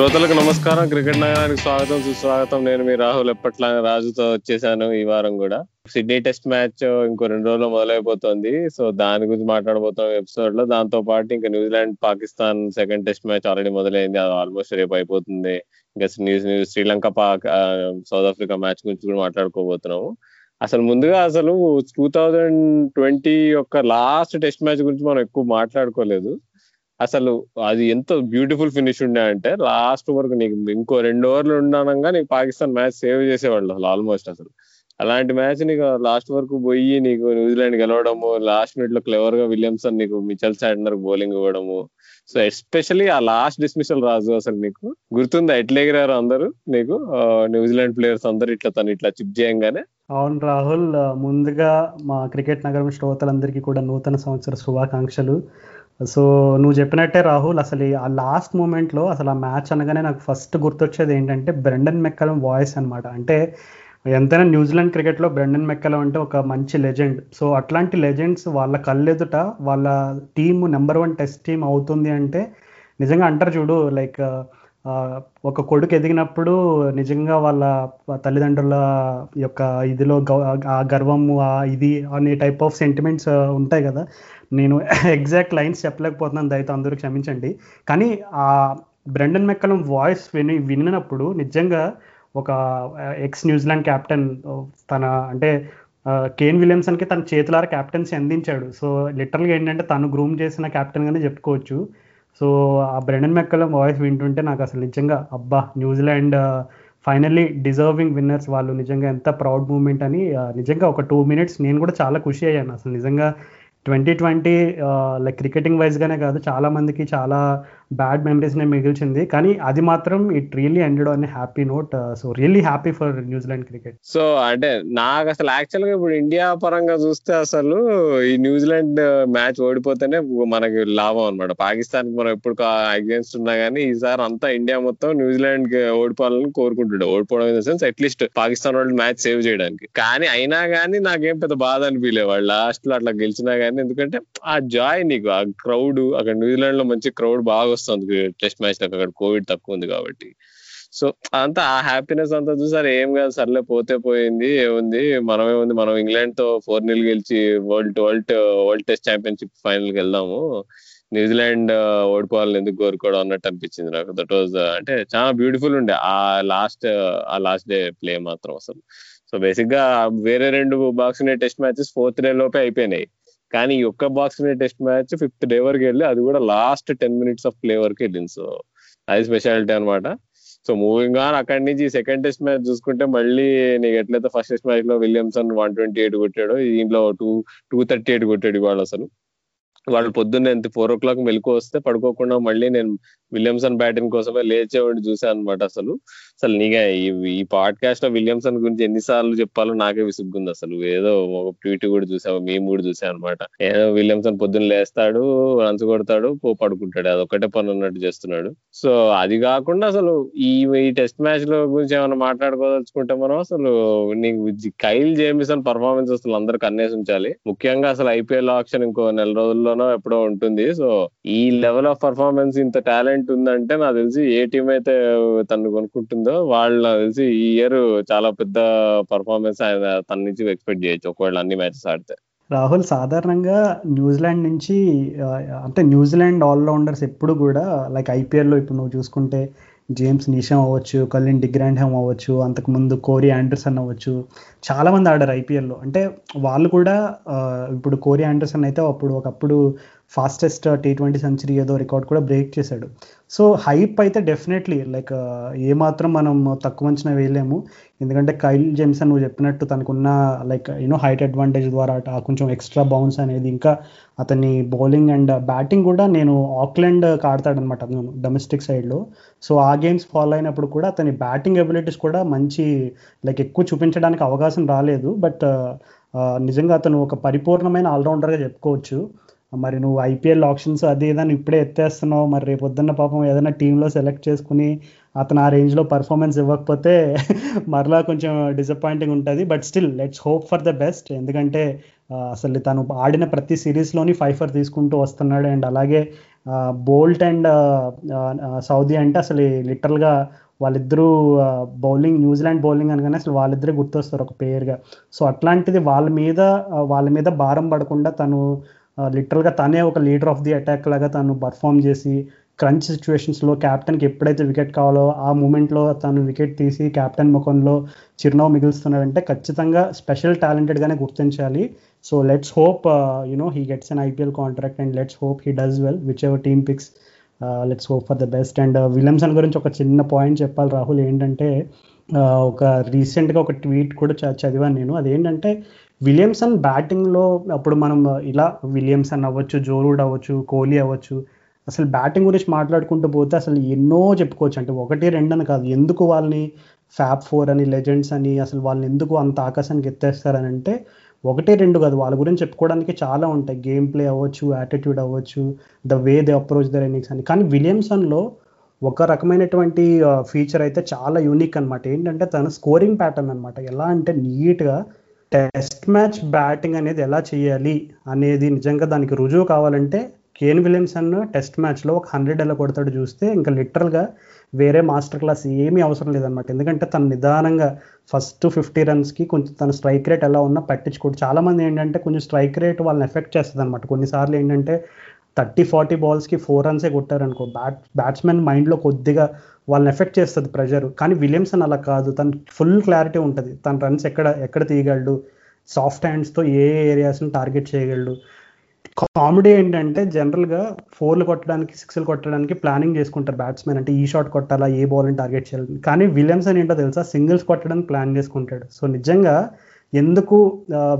శ్రోతలకు నమస్కారం. క్రికెట్ నగరానికి స్వాగతం సుస్వాగతం. నేను మీ రాహుల్. ఎప్పట్లానే రాజుతో వచ్చేసాను ఈ వారం కూడా. సిడ్నీ టెస్ట్ మ్యాచ్ ఇంకో రెండు రోజుల్లో మొదలైపోతుంది. సో దాని గురించి మాట్లాడబోతున్నాం ఎపిసోడ్లో దాంతో పాటు ఇంకా New Zealand Pakistan second test match already మొదలైంది. అది ఆల్మోస్ట్ రేపు అయిపోతుంది. ఇంకా news Sri Lanka Pak South Africa match గురించి కూడా మాట్లాడుకోబోతున్నాము. అసలు ముందుగా అసలు టూ థౌజండ్ ట్వంటీ యొక్క లాస్ట్ టెస్ట్ మ్యాచ్ గురించి మనం ఎక్కువ మాట్లాడుకోలేదు. అసలు అది ఎంత బ్యూటిఫుల్ ఫినిష్ ఉండే అంటే లాస్ట్ వరకు నీకు ఇంకో రెండు ఓవర్లు ఉండనంగా నీకు పాకిస్తాన్ మ్యాచ్ సేవ్ చేసేవాళ్ళు అసలు ఆల్మోస్ట్ అసలు. అలాంటి మ్యాచ్ నీకు లాస్ట్ వరకు పోయి నీకు న్యూజిలాండ్ గెలవడము లాస్ట్ మినిట్లో క్లెవర్గా విలియమ్సన్ నీకు మిచల్ సాండర్ బౌలింగ్ ఇవ్వడము. సో ఎస్పెషల్లీ ఆ లాస్ట్ డిస్మిషల్ రాజు అసలు నీకు గుర్తుందా? ఎట్లా ఎగిరారు అందరూ? నీకు న్యూజిలాండ్ ప్లేయర్స్ అందరు ఇట్లా తను ఇట్లా చిప్ చేయంగానే? అవును రాహుల్ ముందుగా మా క్రికెట్ నగరం శ్రోతలందరికీ కూడా నూతన సంవత్సర శుభాకాంక్షలు. సో నువ్వు చెప్పినట్టే రాహుల్ అసలు ఆ లాస్ట్ మూమెంట్లో అసలు ఆ మ్యాచ్ అనగానే నాకు ఫస్ట్ గుర్తొచ్చేది ఏంటంటే బ్రెండన్ మెక్కలం వాయిస్ అనమాట అంటే ఎంతైనా న్యూజిలాండ్ క్రికెట్లో బ్రెండన్ మెక్కలం అంటే ఒక మంచి లెజెండ్ సో అట్లాంటి లెజెండ్స్ వాళ్ళ కళ్ళెదుట వాళ్ళ team number one test team అవుతుంది అంటే నిజంగా అంటారు చూడు లైక్ ఒక కొడుకు ఎదిగినప్పుడు నిజంగా వాళ్ళ తల్లిదండ్రుల యొక్క ఇదిలో ఆ గర్వము ఆ ఇది అనే టైప్ ఆఫ్ సెంటిమెంట్స్ ఉంటాయి కదా. నేను ఎగ్జాక్ట్ లైన్స్ చెప్పలేకపోతున్నాను దయతో అందరూ క్షమించండి. కానీ ఆ బ్రెండన్ మెక్కలం వాయిస్ విని వినినప్పుడు నిజంగా ఒక ఎక్స్ న్యూజిలాండ్ క్యాప్టెన్ తన అంటే కేన్ విలియమ్సన్కి తన చేతులార క్యాప్టెన్సీ అందించాడు. సో లిటరల్గా ఏంటంటే తను గ్రూమ్ చేసిన క్యాప్టెన్గానే చెప్పుకోవచ్చు. సో ఆ బ్రెండన్ మెక్కలం వాయిస్ వింటుంటే నాకు అసలు నిజంగా అబ్బా న్యూజిలాండ్ ఫైనల్లీ డిజర్వింగ్ విన్నర్స్ వాళ్ళు నిజంగా ఎంత ప్రౌడ్ మూమెంట్ అని నిజంగా ఒక టూ మినిట్స్ నేను కూడా చాలా ఖుషి అయ్యాను. అసలు నిజంగా ట్వంటీ ట్వంటీ లైక్ క్రికెటింగ్ వైజ్గానే కాదు చాలా మందికి చాలా బ్యాడ్ మెమరీస్నే మిగిల్చింది. కానీ అది మాత్రం it really ended on happy note so really happy for New Zealand cricket so అంటే నాకు అసలు యాక్చువల్గా ఇప్పుడు ఇండియా పరంగా చూస్తే అసలు ఈ న్యూజిలాండ్ మ్యాచ్ uh, ఓడిపోతేనే మనకి లాభం అనమాట పాకిస్తాన్ మనం ఎప్పుడు అగేన్స్ట్ ఉన్నా కానీ ఈసారి అంతా ఇండియా మొత్తం న్యూజిలాండ్కి ఓడిపోవాలని కోరుకుంటుండే ఓడిపోవడం in the sense at least Pakistan వాళ్ళు మ్యాచ్ సేవ్ చేయడానికి. కానీ అయినా కానీ నాకేం పెద్ద బాధ అనిపించలే వాళ్ళు లాస్ట్లో అట్లా గెలిచినా కానీ ఎందుకంటే ఆ జాయ్ నీకు ఆ క్రౌడ్ అక్కడ న్యూజిలాండ్లో మంచి క్రౌడ్ బాగా వస్తుంది. టెస్ట్ మ్యాచ్ అక్కడ కోవిడ్ తక్కువ ఉంది కాబట్టి. సో అంతా ఆ హ్యాపీనెస్ అంతా చూసారు. ఏం కాదు సర్లే పోతే పోయింది ఏముంది? మనమే ఉంది. మనం ఇంగ్లాండ్తో ఫోర్ నిల్ గెలిచి world world world test championship ఫైనల్కి వెళ్దాము. న్యూజిలాండ్ ఓడిపోవాలని ఎందుకు కోరుకోవడం అన్నట్టు అనిపించింది నాకు. దట్ వాజ్ అంటే చాలా బ్యూటిఫుల్ ఉండే. ఆ లాస్ట్ ఆ లాస్ట్ డే ప్లే మాత్రం అసలు. సో బేసిక్గా వేరే రెండు box test matches fourth day లోపే అయిపోయినాయి. కానీ ఈ ఒక్క box test match fifth day వరకు వెళ్ళి అది కూడా last ten minutes of play వరకు వెళ్ళింది. సో అది స్పెషాలిటీ అనమాట సో మూవింగ్ ఆన్ అక్కడి నుంచి సెకండ్ టెస్ట్ మ్యాచ్ చూసుకుంటే మళ్ళీ నీకు ఎట్లయితే ఫస్ట్ టెస్ట్ మ్యాచ్లో విలియమ్సన్ వన్ ట్వంటీ ఎయిట్ కొట్టాడు దీంట్లో టూ టూ థర్టీ ఎయిట్ కొట్టాడు ఇవాళ అసలు. వాళ్ళు పొద్దున్న ఎంత ఫోర్ ఓ క్లాక్ మెలకు వస్తే పడుకోకుండా మళ్ళీ నేను విలియమ్సన్ బ్యాటింగ్ కోసమే లేచేవాడిని చూసాను అనమాట అసలు. అసలు నీగా ఈ పాడ్కాస్ట్లో విలియమ్సన్ గురించి ఎన్నిసార్లు చెప్పాలో నాకే విసుగ్గుంది అసలు. ఏదో ఒక ట్వీట్ కూడా చూసావు మేము కూడా చూసాం అనమాట ఏదో విలియమ్సన్ పొద్దున్న లేస్తాడు రన్స్ కొడతాడు పో పడుకుంటాడు. అది ఒకటే పని ఉన్నట్టు చేస్తున్నాడు. సో అది కాకుండా అసలు ఈ ఈ టెస్ట్ మ్యాచ్లో గురించి ఏమైనా మాట్లాడుకోదలుచుకుంటే మనం అసలు నీకు కైల్ జేమిసన్ పర్ఫార్మెన్స్ అసలు అందరికి అన్నేసి ఉంచాలి. ముఖ్యంగా అసలు ఐపీఎల్ ఆప్షన్ ఇంకో నెల రోజుల్లోనో ఎప్పుడో ఉంటుంది. సో ఈ లెవెల్ ఆఫ్ పర్ఫార్మెన్స్ ఇంత టాలెంట్ ఉందంటే నాకు తెలిసి ఏ టీం అయితే తను కొనుక్కుంటుందో వాళ్ళు తెలిసి ఈ ఇయర్ చాలా పెద్ద పర్ఫార్మెన్స్ ఆయన తన నుంచి ఎక్స్పెక్ట్ చేయొచ్చు ఒకవేళ అన్ని మ్యాచెస్ ఆడితే. రాహుల్ సాధారణంగా న్యూజిలాండ్ నుంచి అంటే న్యూజిలాండ్ ఆల్రౌండర్స్ ఎప్పుడు కూడా లైక్ ఐపీఎల్లో ఇప్పుడు నువ్వు చూసుకుంటే జేమ్స్ నిషాం అవ్వచ్చు కలిన్ డిగ్రాండ్హామ్ అవ్వచ్చు అంతకుముందు కోరీ ఆండర్సన్ అవ్వచ్చు చాలామంది ఆడారు ఐపీఎల్లో అంటే వాళ్ళు కూడా ఇప్పుడు కోరీ ఆండర్సన్ అయితే అప్పుడు ఒకప్పుడు ఫాస్టెస్ట్ టీ ట్వంటీ సెంచరీ ఏదో రికార్డ్ కూడా బ్రేక్ చేశాడు. సో హైప్ అయితే డెఫినెట్లీ లైక్ ఏమాత్రం మనం తక్కువ అంచనా వేయలేము. ఎందుకంటే కైల్ జేమ్సన్ నువ్వు చెప్పినట్టు తనకున్న లైక్ యూనో హైట్ అడ్వాంటేజ్ ద్వారా కొంచెం ఎక్స్ట్రా బౌన్స్ అనేది ఇంకా అతని బౌలింగ్ అండ్ బ్యాటింగ్ కూడా నేను ఆక్లాండ్ ఆడతాడనమాట అతను డొమెస్టిక్ సైడ్లో సో ఆ గేమ్స్ ఫాలో అయినప్పుడు కూడా అతని బ్యాటింగ్ ఎబిలిటీస్ కూడా మంచి లైక్ ఎక్కువ చూపించడానికి అవకాశం రాలేదు. బట్ uh, uh, నిజంగా అతను ఒక పరిపూర్ణమైన ఆల్రౌండర్గా చెప్పుకోవచ్చు. మరి నువ్వు ఐపీఎల్ ఆప్షన్స్ అది ఏదైనా ఇప్పుడే ఎత్తేస్తున్నావు. మరి రేపు పొద్దున్న పాపం ఏదైనా టీంలో సెలెక్ట్ చేసుకుని అతను ఆ రేంజ్లో పర్ఫార్మెన్స్ ఇవ్వకపోతే మరలా కొంచెం డిసప్పాయింటింగ్ ఉంటుంది. But still let's hope for the best ఎందుకంటే అసలు తను ఆడిన ప్రతి సిరీస్లోని ఫైఫర్ ఫర్ తీసుకుంటూ వస్తున్నాడు. అండ్ అలాగే బోల్ట్ అండ్ సౌదీ అంటే అసలు లిటరల్గా వాళ్ళిద్దరూ బౌలింగ్ న్యూజిలాండ్ బౌలింగ్ అనగానే అసలు వాళ్ళిద్దరే గుర్తొస్తారు ఒక పేరుగా సో అట్లాంటిది వాళ్ళ మీద వాళ్ళ మీద భారం పడకుండా తను లిటరల్గా తనే ఒక లీడర్ ఆఫ్ ది అటాక్ లాగా తను పర్ఫామ్ చేసి క్రంచ్ సిచ్యువేషన్స్లో క్యాప్టెన్కి ఎప్పుడైతే వికెట్ కావాలో ఆ మూమెంట్లో తను వికెట్ తీసి క్యాప్టెన్ ముఖంలో చిరునవ్వు మిగులుస్తున్నాడంటే ఖచ్చితంగా స్పెషల్ టాలెంటెడ్గానే గుర్తించాలి. So let's hope you know he gets an IPL contract and let's hope he does well whichever team picks let's hope for the best and Williamson గురించి ఒక చిన్న పాయింట్ చెప్పాలి రాహుల్. ఏంటంటే uh, ఒక రీసెంట్గా ఒక ట్వీట్ కూడా చదివాను నేను. అదేంటంటే విలియమ్సన్ బ్యాటింగ్లో అప్పుడు మనం ఇలా విలియమ్సన్ అవ్వచ్చు జోరూడ్ అవ్వచ్చు కోహ్లీ అవ్వచ్చు అసలు బ్యాటింగ్ గురించి మాట్లాడుకుంటూ పోతే అసలు ఎన్నో చెప్పుకోవచ్చు. అంటే ఒకటి రెండు అని కాదు. ఎందుకు వాళ్ళని ఫ్యాప్ ఫోర్ అని లెజెండ్స్ అని అసలు వాళ్ళని ఎందుకు అంత ఆకాశానికి ఎత్తేస్తారని అంటే ఒకటి రెండు కాదు. వాళ్ళ గురించి చెప్పుకోవడానికి చాలా ఉంటాయి. గేమ్ ప్లే అవ్వచ్చు యాటిట్యూడ్ అవ్వచ్చు the way they approach their innings అని. కానీ విలియమ్సన్లో ఒక రకమైనటువంటి ఫీచర్ అయితే చాలా యూనిక్ అనమాట ఏంటంటే తన స్కోరింగ్ ప్యాటర్న్ అనమాట ఎలా అంటే నీట్గా టెస్ట్ మ్యాచ్ బ్యాటింగ్ అనేది ఎలా చేయాలి అనేది నిజంగా దానికి రుజువు కావాలంటే కేన్ విలియమ్సన్ టెస్ట్ మ్యాచ్లో ఒక హండ్రెడ్ ఎలా కొడతాడు చూస్తే ఇంకా లిటరల్గా వేరే మాస్టర్ క్లాస్ ఏమీ అవసరం లేదనమాట ఎందుకంటే తను నిదానంగా ఫస్ట్ ఫిఫ్టీ రన్స్కి కొంచెం తన స్ట్రైక్ రేట్ ఎలా ఉన్నా పట్టించుకోడు. చాలామంది ఏంటంటే కొంచెం స్ట్రైక్ రేట్ వాళ్ళని ఎఫెక్ట్ చేస్తుంది అనమాట కొన్నిసార్లు ఏంటంటే థర్టీ ఫార్టీ బాల్స్కి ఫోర్ రన్సే కొట్టారనుకో బ్యాట్ బ్యాట్స్మెన్ మైండ్లో కొద్దిగా వాళ్ళని ఎఫెక్ట్ చేస్తుంది ప్రెషర్. కానీ విలియమ్సన్ అలా కాదు. తను ఫుల్ క్లారిటీ ఉంటుంది. తన రన్స్ ఎక్కడ ఎక్కడ తీయగలడు? సాఫ్ట్ హ్యాండ్స్తో ఏ ఏరియాస్ని టార్గెట్ చేయగలడు? కామెడీ ఏంటంటే జనరల్గా ఫోర్లు కొట్టడానికి సిక్స్లు కొట్టడానికి ప్లానింగ్ చేసుకుంటారు బ్యాట్స్మెన్. అంటే ఈ షాట్ కొట్టాలా ఏ బాల్ని టార్గెట్ చేయాలి కానీ విలియమ్సన్ ఏంటో తెలుసా? సింగిల్స్ కొట్టడానికి ప్లాన్ చేసుకుంటాడు. సో నిజంగా ఎందుకు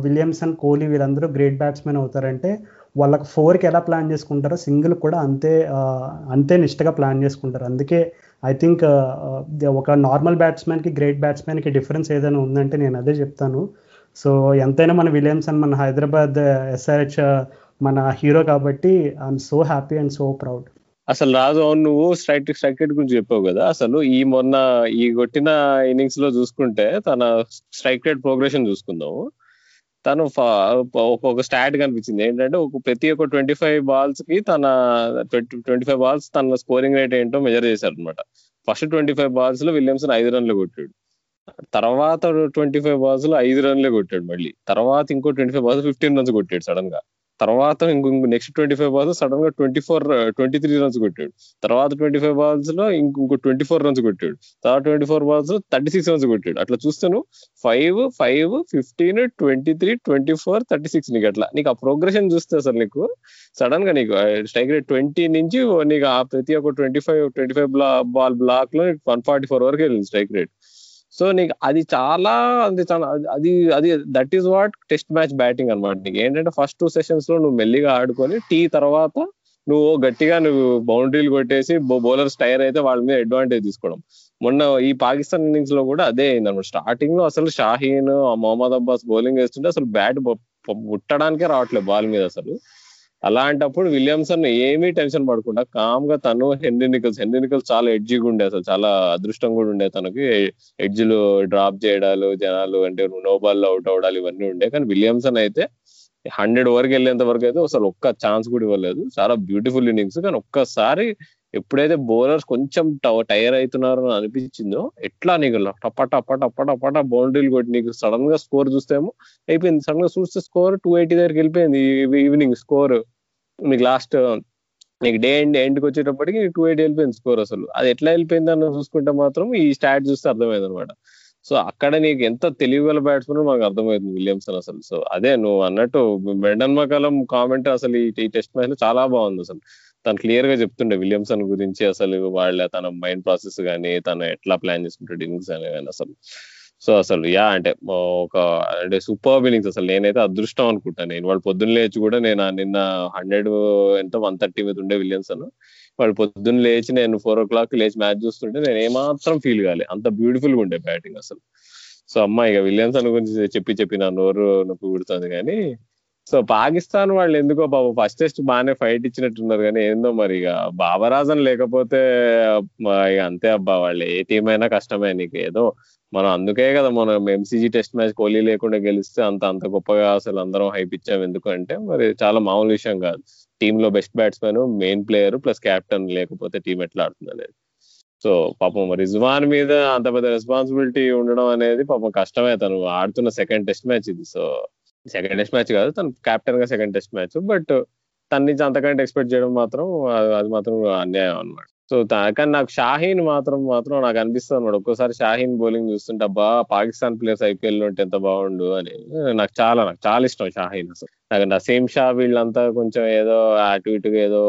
విలియమ్సన్ కోహ్లీ వీళ్ళందరూ గ్రేట్ బ్యాట్స్మెన్ అవుతారంటే వాళ్ళకి ఫోర్కి ఎలా ప్లాన్ చేసుకుంటారో సింగిల్ కూడా అంతే అంతే నిష్టగా ప్లాన్ చేసుకుంటారు. అందుకే ఐ థింక్ ఒక నార్మల్ బ్యాట్స్మెన్కి గ్రేట్ బ్యాట్స్మెన్కి డిఫరెన్స్ ఏదైనా ఉందంటే నేను అదే చెప్తాను. సో ఎంతైనా మన విలియమ్సన్ మన హైదరాబాద్ ఎస్ఆర్హెచ్ మన హీరో కాబట్టి I'm so happy and so proud అసలు రాజు అవును నువ్వు స్ట్రైక్ స్ట్రైక్ రేట్ గురించి చెప్పావు కదా. అసలు ఈ మొన్న ఈ కొట్టిన ఇన్నింగ్స్లో చూసుకుంటే తన స్ట్రైక్ రేట్ ప్రోగ్రెషన్ చూసుకుందాము. తను ఒక స్టాట్ కనిపించింది. ఏంటంటే ఒక ప్రతి ఒక్క ట్వంటీ ఫైవ్ బాల్స్కి తన ట్వంటీ ఫైవ్ బాల్స్ తన స్కోరింగ్ రేట్ ఏంటో మెజర్ చేశారు అనమాట ఫస్ట్ ట్వంటీ ఫైవ్ బాల్స్లో విలియమ్సన్ ఐదు రన్లు కొట్టాడు. తర్వాత ట్వంటీ ఫైవ్ బాల్స్లో ఐదు రన్లే కొట్టాడు మళ్ళీ. తర్వాత ఇంకో twenty five balls fifteen runs కొట్టాడు సడన్గా. తర్వాత ఇంకొక నెక్స్ట్ ట్వంటీ ఫైవ్ బాల్స్ సడన్గా twenty four twenty three runs కొట్టాడు. తర్వాత ట్వంటీ ఫైవ్ బాల్స్లో ఇంకొక ట్వంటీ ఫోర్ రన్స్ కొట్టాడు. తర్వాత ట్వంటీ ఫోర్ బాల్స్లో థర్టీ సిక్స్ రన్స్ కొట్టాడు. అట్లా చూస్తాను five five fifteen twenty three twenty four thirty six నీకు అట్లా. నీకు ఆ ప్రోగ్రెషన్ చూస్తే అసలు నీకు సడన్గా నీకు స్ట్రైక్ రేట్ ట్వంటీ నుంచి నీకు ఆ ప్రతి ఒక్క twenty five twenty five ball బ్లాక్లో వన్ ఫార్టీ ఫోర్ వరకు వెళ్ళింది స్ట్రైక్ రేట్ సో నీకు అది చాలా అది చాలా అది అది that is what test match batting అనమాట నీకు. ఏంటంటే ఫస్ట్ టూ సెషన్స్లో నువ్వు మెల్లిగా ఆడుకొని టీ తర్వాత నువ్వు గట్టిగా నువ్వు బౌండరీలు కొట్టేసి బౌలర్స్ టైర్ అయితే వాళ్ళ మీద అడ్వాంటేజ్ తీసుకోవడం. మొన్న ఈ పాకిస్తాన్ ఇన్నింగ్స్లో కూడా అదే అయింది అనమాట స్టార్టింగ్లో అసలు షాహీన్ మొహమ్మద్ అబ్బాస్ బౌలింగ్ వేస్తుంటే అసలు బ్యాట్ ముట్టడానికే రావట్లేదు బాల్ మీద అసలు. అలాంటప్పుడు విలియమ్సన్ ఏమీ టెన్షన్ పడకుండా కామ్గా తను హెన్రీ నికల్స్ హెన్రీ నికల్స్ చాలా ఎడ్జీగా ఉండే అసలు చాలా అదృష్టం కూడా ఉండే తనకి. ఎడ్జ్లు డ్రాప్ చేయడాలు జనాలు అంటే నో బాల్ అవుట్ అవడాలు ఇవన్నీ ఉండే. కానీ విలియమ్సన్ అయితే హండ్రెడ్ వరకు వెళ్ళేంత వరకు అయితే అసలు ఒక్క ఛాన్స్ కూడా ఇవ్వలేదు. చాలా బ్యూటిఫుల్ ఇన్నింగ్స్. కానీ ఒక్కసారి ఎప్పుడైతే బౌలర్స్ కొంచెం టైర్ అవుతున్నారు అని అనిపించిందో ఎట్లా నీకు టప్ప టప్ప టప్ప టప్ప బౌండరీలు కొట్టి నీకు సడన్గా స్కోర్ చూస్తేమో అయిపోయింది. సడన్గా చూస్తే స్కోర్ టూ ఎయిటీ దగ్గరికి వెళ్ళిపోయింది ఈవినింగ్ స్కోర్ నీకు లాస్ట్ నీకు డే ఎండ్ ఎండ్కి వచ్చేటప్పటికి టూ ఎయిటీ వెళ్ళిపోయింది స్కోర్ అసలు. అది ఎట్లా వెళ్ళిపోయింది అని చూసుకుంటే మాత్రం ఈ స్టాట్ చూస్తే అర్థమైంది అనమాట సో అక్కడ నీకు ఎంత తెలివిగల బ్యాట్స్మెన్ మాకు అర్థమైంది విలియమ్సన్ అసలు. సో అదే నువ్వు అన్నట్టు బెండన్ మకాలం కామెంట్ అసలు ఈ టెస్ట్ మ్యాచ్లో చాలా బాగుంది అసలు. తను క్లియర్గా చెప్తుండే విలియమ్సన్ గురించి అసలు వాళ్ళ తన మైండ్ ప్రాసెస్ కానీ తను ఎట్లా ప్లాన్ చేసుకుంటాడు ఇన్నింగ్స్ అని కానీ అసలు. సో అసలు యా అంటే ఒక అంటే సూపర్ ఇన్నింగ్స్ అసలు. నేనైతే అదృష్టం అనుకుంటాను నేను వాళ్ళు పొద్దున్న లేచి కూడా నేను నిన్న హండ్రెడ్ ఎంత వన్ థర్టీ మీద ఉండే విలియమ్సన్. వాళ్ళు పొద్దున్న లేచి నేను ఫోర్ ఓ క్లాక్ లేచి మ్యాచ్ చూస్తుంటే నేను ఏమాత్రం ఫీల్ కాలే. అంత బ్యూటిఫుల్గా ఉండే బ్యాటింగ్ అసలు. సో అమ్మాయి ఇక విలియమ్సన్ గురించి చెప్పి చెప్పి నా నోరు నొప్పి పుడుతుంది కానీ సో పాకిస్తాన్ వాళ్ళు ఎందుకో బాబు ఫస్ట్ టెస్ట్ బాగానే ఫైట్ ఇచ్చినట్టున్నారు కానీ ఏందో మరి ఇక బాబరాజన్ లేకపోతే ఇక అంతే అబ్బా వాళ్ళు ఏ టీం అయినా కష్టమే నీకు. ఏదో మనం అందుకే కదా మనం ఎంసీజీ టెస్ట్ మ్యాచ్ కోహ్లీ లేకుండా గెలిస్తే అంత అంత గొప్పగా అసలు అందరం హైప్ ఇచ్చాం ఎందుకంటే మరి చాలా మామూలు విషయం కాదు. టీమ్లో best batsmen main player plus captain లేకపోతే టీం ఎట్లా ఆడుతుంది అనేది. సో పాపం రిజ్వాన్ మీద అంత పెద్ద రెస్పాన్సిబిలిటీ ఉండడం అనేది పాపం కష్టమే. తను ఆడుతున్న సెకండ్ టెస్ట్ మ్యాచ్ ఇది. సో సెకండ్ టెస్ట్ మ్యాచ్ కాదు తను కెప్టెన్గా సెకండ్ టెస్ట్ మ్యాచ్ బట్ తన నుంచి అంతకంటే ఎక్స్పెక్ట్ చేయడం మాత్రం అది మాత్రం అన్యాయం అనమాట సో కానీ నాకు షాహీన్ మాత్రం మాత్రం నాకు అనిపిస్తుంది అనమాట ఒక్కోసారి షాహీన్ బౌలింగ్ చూస్తుంటే అబ్బా పాకిస్తాన్ ప్లేయర్స్ ఐపీఎల్లో ఉంటే ఎంత బాగుండు అని. నాకు చాలా నాకు చాలా ఇష్టం షాహీన్ అసలు. నాకు నసీం షా వీళ్ళంతా కొంచెం ఏదో అటు ఇటుగా ఏదో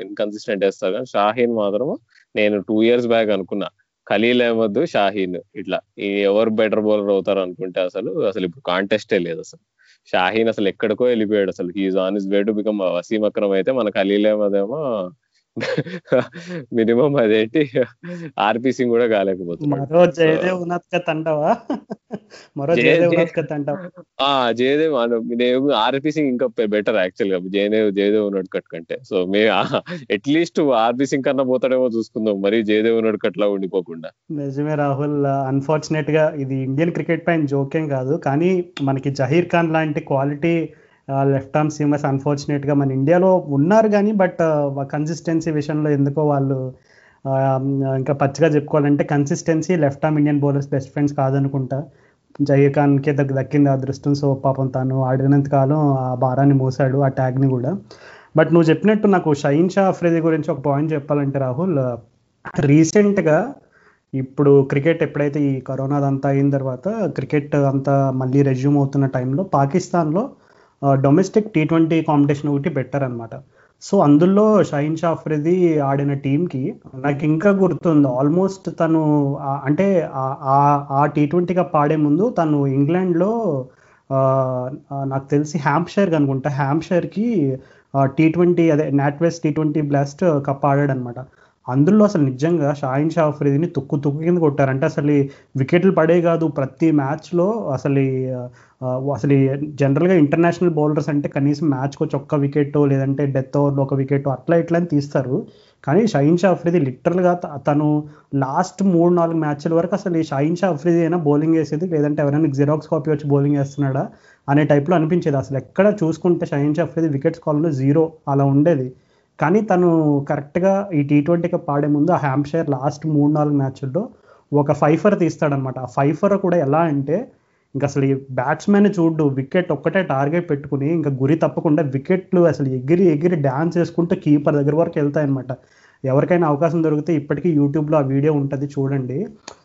ఇన్కన్సిస్టెంట్ వేస్తారు కానీ షాహీన్ మాత్రం నేను టూ ఇయర్స్ బ్యాక్ అనుకున్నా. ఖలీల్ అహ్మద్ షాహీన్ ఇట్లా. ఎవరు బెటర్ బౌలర్ అవుతారు అనుకుంటే అసలు అసలు ఇప్పుడు కాంటెస్టే లేదు అసలు. షాహీన్ అసలు ఎక్కడికో వెళ్ళిపోయాడు అసలు. He's on his way to become Wasim Akram అయితే మన ఖలీల్ ఏమో మినిమం అదేంటి? ఆర్పి సింగ్ కూడా కాలేకపోతుంది మరో జయదేవ్ ఉన్నత్ మరో జయదేవ్ ఉన్నత్ అంటావా ఆ జయదేవ్ నేను ఆర్పి సింగ్ ఇంకా బెటర్ యాక్చువల్గా. జయదేవ్ జయదేవ్ ఉన్నట్టు కట్. కంటే so may at least RP Singh కన్నా పోతాడేమో చూసుకుందాం. మరి జయదేవ్ ఉన్నట్టు కట్లా ఉండిపోకుండా. నిజమే రాహుల్. అన్ఫార్చునేట్గా ఇది ఇండియన్ క్రికెట్ పైన జోకేం కాదు. కానీ మనకి జహీర్ ఖాన్ లాంటి క్వాలిటీ లెఫ్ట్ ఆర్మ్ సీమర్స్ అన్ఫార్చునేట్గా మన ఇండియాలో ఉన్నారు కానీ బట్ కన్సిస్టెన్సీ విషయంలో ఎందుకో వాళ్ళు ఇంకా పచ్చిగా చెప్పుకోవాలంటే consistency left arm Indian bowlers best friends కాదనుకుంటా. జయకాన్కే ఖాన్కే దగ్గర దక్కింది అదృష్టం సో పాపం తను ఆడినంత కాలం ఆ భారాన్ని మోసాడు ఆ ట్యాగ్ని కూడా. బట్ నువ్వు చెప్పినట్టు నాకు షైన్ షా అఫ్రీది గురించి ఒక పాయింట్ చెప్పాలంటే రాహుల్ రీసెంట్గా ఇప్పుడు క్రికెట్ ఎప్పుడైతే ఈ కరోనా అంతా అయిన తర్వాత క్రికెట్ అంతా మళ్ళీ రెజ్యూమ్ అవుతున్న టైంలో పాకిస్తాన్లో డొమెస్టిక్ టీ ట్వంటీ కాంపిటీషన్ ఒకటి పెట్టారనమాట సో అందులో షాహిన్ షాఫ్రిది ఆడిన టీంకి నాకు ఇంకా గుర్తుంది. ఆల్మోస్ట్ తను అంటే ఆ టీ ట్వంటీ కప్ ఆడే ముందు తను ఇంగ్లాండ్లో నాకు తెలిసి హ్యాంప్షైర్ అనుకుంటా. హ్యాంప్షైర్కి టీ ట్వంటీ అదే NatWest T twenty blast cup ఆడాడనమాట అందులో అసలు నిజంగా షాహిన్ షా అఫ్రీదిని తొక్కు తుక్కు కింద కొట్టారంటే అసలు వికెట్లు పడే కాదు. ప్రతి మ్యాచ్లో అసలు అసలు జనరల్గా ఇంటర్నేషనల్ బౌలర్స్ అంటే కనీసం మ్యాచ్కి వచ్చి ఒక్క వికెట్ లేదంటే డెత్ ఓవర్లో ఒక వికెట్ అట్లా ఇట్లా అని తీస్తారు. కానీ షాహిన్ షా అఫ్రీది లిటరల్గా తను లాస్ట్ మూడు నాలుగు మ్యాచ్ల వరకు అసలు ఈ షాహిన్ షా అఫ్రీది అయినా బౌలింగ్ వేసేది లేదంటే ఎవరైనా జిరాక్స్ కాపీ వచ్చి బౌలింగ్ వేస్తున్నాడా అనే టైప్లో అనిపించేది. అసలు ఎక్కడ చూసుకుంటే షాహిన్ షా అఫ్రీది వికెట్స్ కాలంలో జీరో అలా ఉండేది. కానీ తను కరెక్ట్గా ఈ టీ ట్వంటీ కప్ ఆడే ముందు ఆ హ్యాంప్షైర్ లాస్ట్ మూడు నాలుగు మ్యాచ్ల్లో ఒక ఫైఫర్ తీస్తాడనమాట ఆ ఫైఫర్ కూడా ఎలా అంటే ఇంకా అసలు ఈ బ్యాట్స్మెన్ చూడు వికెట్ ఒక్కటే టార్గెట్ పెట్టుకుని ఇంకా గురి తప్పకుండా వికెట్లు అసలు ఎగిరి ఎగిరి డ్యాన్స్ చేసుకుంటూ కీపర్ దగ్గర వరకు వెళ్తాయన్నమాట. ఎవరికైనా అవకాశం దొరికితే ఇప్పటికీ యూట్యూబ్లో ఆ వీడియో ఉంటుంది చూడండి.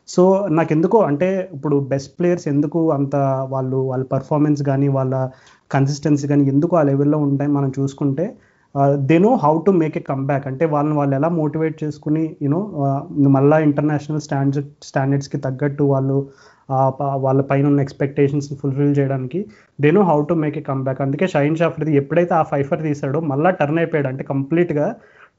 సో నాకు ఎందుకో అంటే ఇప్పుడు బెస్ట్ ప్లేయర్స్ ఎందుకు అంత వాళ్ళు వాళ్ళ పర్ఫార్మెన్స్ కానీ వాళ్ళ కన్సిస్టెన్సీ కానీ ఎందుకు ఆ లెవెల్లో ఉంటాయి మనం చూసుకుంటే they know how to make a comeback అంటే వాళ్ళని వాళ్ళు ఎలా మోటివేట్ చేసుకుని యూనో uh, మళ్ళా ఇంటర్నేషనల్ స్టాండర్డ్ స్టాండర్డ్స్కి తగ్గట్టు వాళ్ళు వాళ్ళ పైన ఉన్న ఎక్స్పెక్టేషన్స్ ఫుల్ఫిల్ చేయడానికి they know how to make a comeback అందుకే షైన్ షాఫ్రీది ఎప్పుడైతే ఆ ఫైఫర్ తీసాడో మళ్ళీ టర్న్ అయిపోయాడు. అంటే కంప్లీట్గా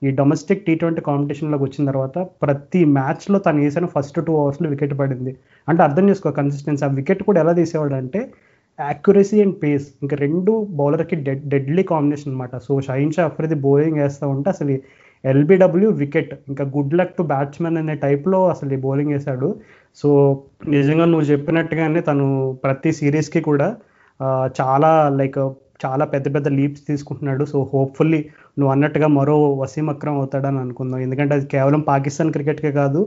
ఈ డొమెస్టిక్ టీ ట్వంటీ కాంపిటీషన్లోకి వచ్చిన తర్వాత ప్రతి మ్యాచ్లో తను వేసిన ఫస్ట్ టూ అవర్స్లో వికెట్ పడింది. అంటే అర్థం చేసుకో కన్సిస్టెన్సీ ఆ వికెట్ కూడా ఎలా తీసేవాడు అంటే యాక్యురసీ అండ్ పేస్ ఇంకా రెండు బౌలర్కి డెడ్ డెడ్లీ కాంబినేషన్ అనమాట సో షైన్ షా అఫ్రీది బౌలింగ్ వేస్తూ ఉంటే అసలు ఎల్బిడబ్ల్యూ వికెట్ ఇంకా గుడ్ లక్ టు బ్యాట్స్మెన్ అనే టైప్లో అసలు బౌలింగ్ వేశాడు. సో నిజంగా నువ్వు చెప్పినట్టుగానే తను ప్రతి సిరీస్కి కూడా చాలా లైక్ చాలా పెద్ద పెద్ద లీప్స్ తీసుకుంటున్నాడు. సో హోప్ఫుల్లీ నువ్వు అన్నట్టుగా మరో వసీం అక్రమ్ అవుతాడని అనుకుందాం. ఎందుకంటే అది కేవలం పాకిస్తాన్ క్రికెట్కే కాదు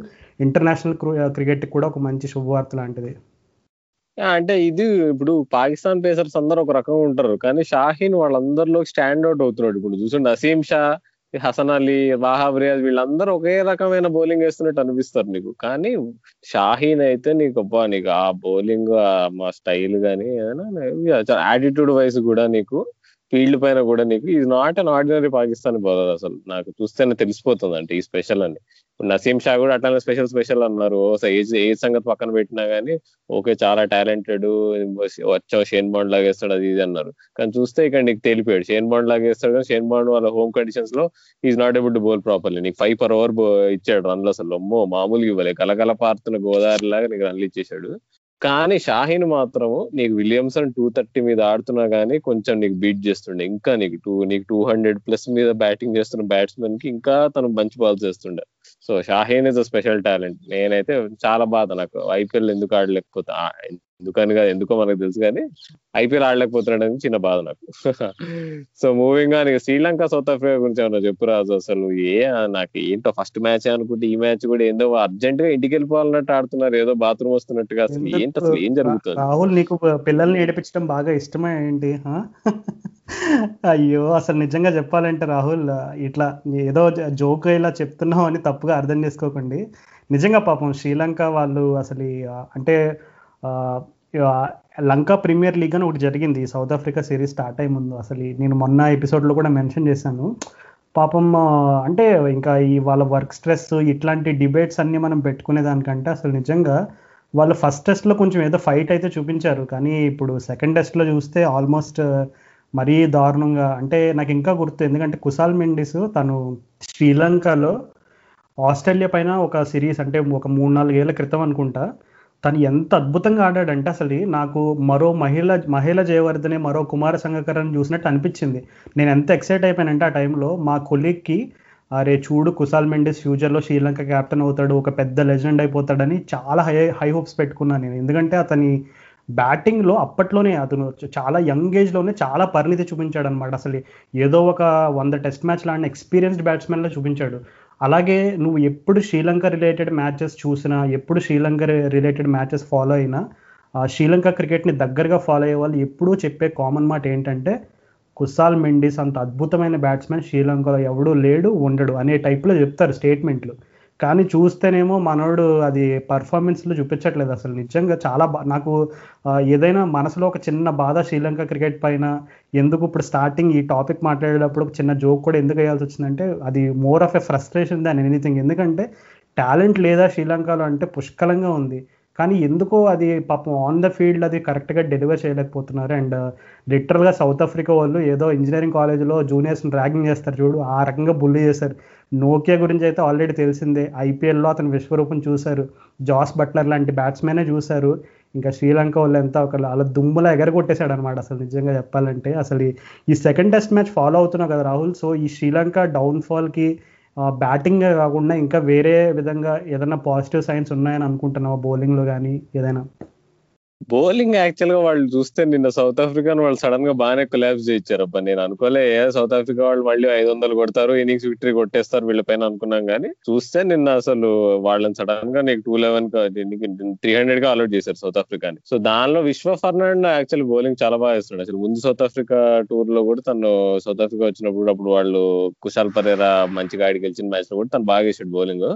ఇంటర్నేషనల్ క్రికెట్కి కూడా ఒక మంచి శుభవార్త లాంటిది. అంటే ఇది ఇప్పుడు పాకిస్తాన్ పేసర్స్ అందరూ ఒక రకంగా ఉంటారు. కానీ షాహీన్ వాళ్ళందరిలో స్టాండ్ అవుట్ అవుతున్నాడు. ఇప్పుడు చూసండి అసీం షా హసన్ అలీ వాహాబ్ రియాజ్ వీళ్ళందరూ ఒకే రకమైన బౌలింగ్ వేస్తున్నట్టు అనిపిస్తారు నీకు. కానీ షాహీన్ అయితే నీకు అబ్బా నీకు ఆ బౌలింగ్ మా స్టైల్ గానీ యాటిట్యూడ్ వైజ్ కూడా నీకు ఫీల్డ్ పైన కూడా నీకు is not an ordinary Pakistan bowler అసలు. నాకు చూస్తేనే తెలిసిపోతుంది అంటే ఈ స్పెషల్ అని ఇప్పుడు నసీం షా కూడా అట్లానే స్పెషల్ స్పెషల్ అన్నారు. ఏజ్ ఏజ్ సంగతి పక్కన పెట్టినా కానీ ఓకే చాలా టాలెంటెడ్ వచ్చావు షేన్ బాండ్ లాగా వేస్తాడు అది ఇది అన్నారు. కానీ చూస్తే ఇక్కడ నీకు తెలిపాడు షేన్ బాండ్ లాగా వేస్తాడు కానీ షేన్ బాండ్ వాళ్ళ హోమ్ కండిషన్స్లో is not able to bowl properly నీకు ఫైవ్ పర్ ఓవర్ ఇచ్చాడు రన్లు అసలు. అమ్మో మామూలుగా ఇవ్వలే. కలకల పారుతున్న గోదావరి లాగా నీకు రన్లు ఇచ్చేసాడు కానీ షాహీన్ మాత్రము నీకు విలియమ్సన్ టూ థర్టీ మీద ఆడుతున్నా కానీ కొంచెం నీకు బీట్ చేస్తుండే. ఇంకా నీకు టూ నీకు టూ హండ్రెడ్ ప్లస్ మీద బ్యాటింగ్ చేస్తున్న బ్యాట్స్మెన్కి ఇంకా తను మంచి బాల్స్ చేస్తుండే so Shaheen is a special talent నేనైతే చాలా బాధ నాకు. ఐపీఎల్ ఎందుకు ఆడలేకపోతా ఎందుకని కాదు ఎందుకో మనకు తెలుసు కానీ ఐపీఎల్ అని చిన్న బాధ నాకు. సో మూవింగ్గా నీకు శ్రీలంక సౌత్ ఆఫ్రికా గురించి ఏమన్నా చెప్పు రాజు అసలు. ఏ నాకు ఏంటో ఫస్ట్ మ్యాచ్ అనుకుంటే ఈ మ్యాచ్ కూడా ఏందో అర్జెంట్గా ఇంటికి వెళ్ళిపోవాలన్నట్టు ఆడుతున్నారు. ఏదో బాత్రూమ్ వస్తున్నట్టుగా అసలు. ఏంటి అసలు? ఏం జరుగుతుంది? రాహుల్ నీకు పిల్లల్ని ఏడిపించడం బాగా ఇష్టమే ఏంటి? అయ్యో అసలు నిజంగా చెప్పాలంటే రాహుల్ ఇట్లా ఏదో జోక్ ఇలా చెప్తున్నావు అని తప్పుగా అర్థం చేసుకోకండి. నిజంగా పాపం శ్రీలంక వాళ్ళు అసలు అంటే లంక ప్రీమియర్ లీగ్ అని ఒకటి జరిగింది. సౌత్ ఆఫ్రికా సిరీస్ స్టార్ట్ అయ్యే ముందు. అసలు నేను మొన్న ఎపిసోడ్లో కూడా మెన్షన్ చేశాను. పాపం అంటే ఇంకా ఈ వాళ్ళ వర్క్ స్ట్రెస్ ఇట్లాంటి డిబేట్స్ అన్ని మనం పెట్టుకునే దానికంటే అసలు నిజంగా వాళ్ళు ఫస్ట్ టెస్ట్లో కొంచెం ఏదో ఫైట్ అయితే చూపించారు. కానీ ఇప్పుడు సెకండ్ టెస్ట్లో చూస్తే ఆల్మోస్ట్ మరీ దారుణంగా అంటే నాకు ఇంకా గుర్తు ఎందుకంటే కుసాల్ మెండిస్ తను శ్రీలంకలో ఆస్ట్రేలియా పైన ఒక సిరీస్ అంటే ఒక మూడు నాలుగేళ్ళ క్రితం అనుకుంటా తను ఎంత అద్భుతంగా ఆడాడంటే అసలు నాకు మరో మహిళ మహిళ జయవర్ధనే మరో కుమార సంగకరని చూసినట్టు అనిపించింది. నేను ఎంత ఎక్సైట్ అయిపోయానంటే ఆ టైంలో మా కొలీగ్కి అరే చూడు కుసాల్ మెండిస్ ఫ్యూచర్లో శ్రీలంక క్యాప్టెన్ అవుతాడు ఒక పెద్ద లెజెండ్ అయిపోతాడని చాలా హై హై హోప్స్ పెట్టుకున్నాను నేను. ఎందుకంటే అతని బ్యాటింగ్లో అప్పట్లోనే అతను చాలా యంగ్ ఏజ్లోనే చాలా పరిణితి చూపించాడు అనమాట అసలు ఏదో ఒక వంద టెస్ట్ మ్యాచ్ లాంటి ఎక్స్పీరియన్స్డ్ బ్యాట్స్మెన్లో చూపించాడు. అలాగే నువ్వు ఎప్పుడు శ్రీలంక రిలేటెడ్ మ్యాచెస్ చూసినా ఎప్పుడు శ్రీలంక రిలేటెడ్ మ్యాచెస్ ఫాలో అయినా ఆ శ్రీలంక క్రికెట్ని దగ్గరగా ఫాలో అయ్యే వాళ్ళు ఎప్పుడూ చెప్పే కామన్ మాట ఏంటంటే కుసాల్ మెండిస్ అంత అద్భుతమైన బ్యాట్స్మెన్ శ్రీలంకలో ఎవడూ లేడు ఉండడు అనే టైప్లో చెప్తారు స్టేట్మెంట్లు. కానీ చూస్తేనేమో మనోడు అది పర్ఫార్మెన్స్లో చూపించట్లేదు అసలు. నిజంగా చాలా బా నాకు ఏదైనా మనసులో ఒక చిన్న బాధ శ్రీలంక క్రికెట్ పైన ఎందుకు ఇప్పుడు స్టార్టింగ్ ఈ టాపిక్ మాట్లాడేటప్పుడు ఒక చిన్న జోక్ కూడా ఎందుకు వేయాల్సి వచ్చిందంటే అది more of a frustration than anything ఎందుకంటే టాలెంట్ లేదా శ్రీలంకలో అంటే పుష్కలంగా ఉంది. కానీ ఎందుకో అది పాపం ఆన్ ద ఫీల్డ్ అది కరెక్ట్గా డెలివర్ చేయలేకపోతున్నారు. అండ్ లిటరల్గా సౌత్ ఆఫ్రికా వాళ్ళు ఏదో ఇంజనీరింగ్ కాలేజ్లో జూనియర్స్ని ర్యాగింగ్ చేస్తారు చూడు. ఆ రకంగా బుల్లి చేశారు. నోకియా గురించి అయితే ఆల్రెడీ తెలిసిందే. ఐపీఎల్లో అతను విశ్వరూపం చూశారు. జాస్ బట్లర్ లాంటి బ్యాట్స్మెనే చూశారు. ఇంకా శ్రీలంక వాళ్ళు ఎంత ఒక అలా దుమ్ములా ఎగరగొట్టేశాడు అనమాట అసలు నిజంగా చెప్పాలంటే. అసలు ఈ- సెకండ్ టెస్ట్ మ్యాచ్ ఫాలో అవుతున్నావు కదా రాహుల్. సో ఈ శ్రీలంక డౌన్ఫాల్కి బ్యాటింగ్ కాకుండా ఇంకా వేరే విధంగా ఏదైనా పాజిటివ్ సైన్స్ ఉన్నాయని అనుకుంటున్నావా? బౌలింగ్లో కానీ ఏదైనా? బౌలింగ్ యాక్చువల్గా వాళ్ళు చూస్తే నిన్న సౌత్ ఆఫ్రికా వాళ్ళు సడన్గా బాగానే కొలాబ్స్ చేయించారు అబ్బా నేను అనుకోలే ఏ సౌత్ ఆఫ్రికా వాళ్ళు మళ్ళీ ఐదు వందలు కొడతారు ఇన్నింగ్స్ విక్టరీ కొట్టేస్తారు వీళ్ళ పైన అనుకున్నాం కానీ చూస్తే నిన్న అసలు వాళ్ళని సడన్గా నీకు టూ లెవెన్ త్రీ హండ్రెడ్గా అలౌట్ చేశారు సౌత్ ఆఫ్రికాని. సో దానిలో విశ్వ ఫర్నాండ్ యాక్చువల్ బౌలింగ్ చాలా బాగా వేస్తున్నాడు అసలు ముందు సౌత్ ఆఫ్రికా టూర్లో కూడా తను సౌత్ ఆఫ్రికా వచ్చినప్పుడు అప్పుడు వాళ్ళు కుశాల్ పరేరా మంచిగా ఆడి గెలిచిన మ్యాచ్లో కూడా తను బాగా వేసాడు బౌలింగ్.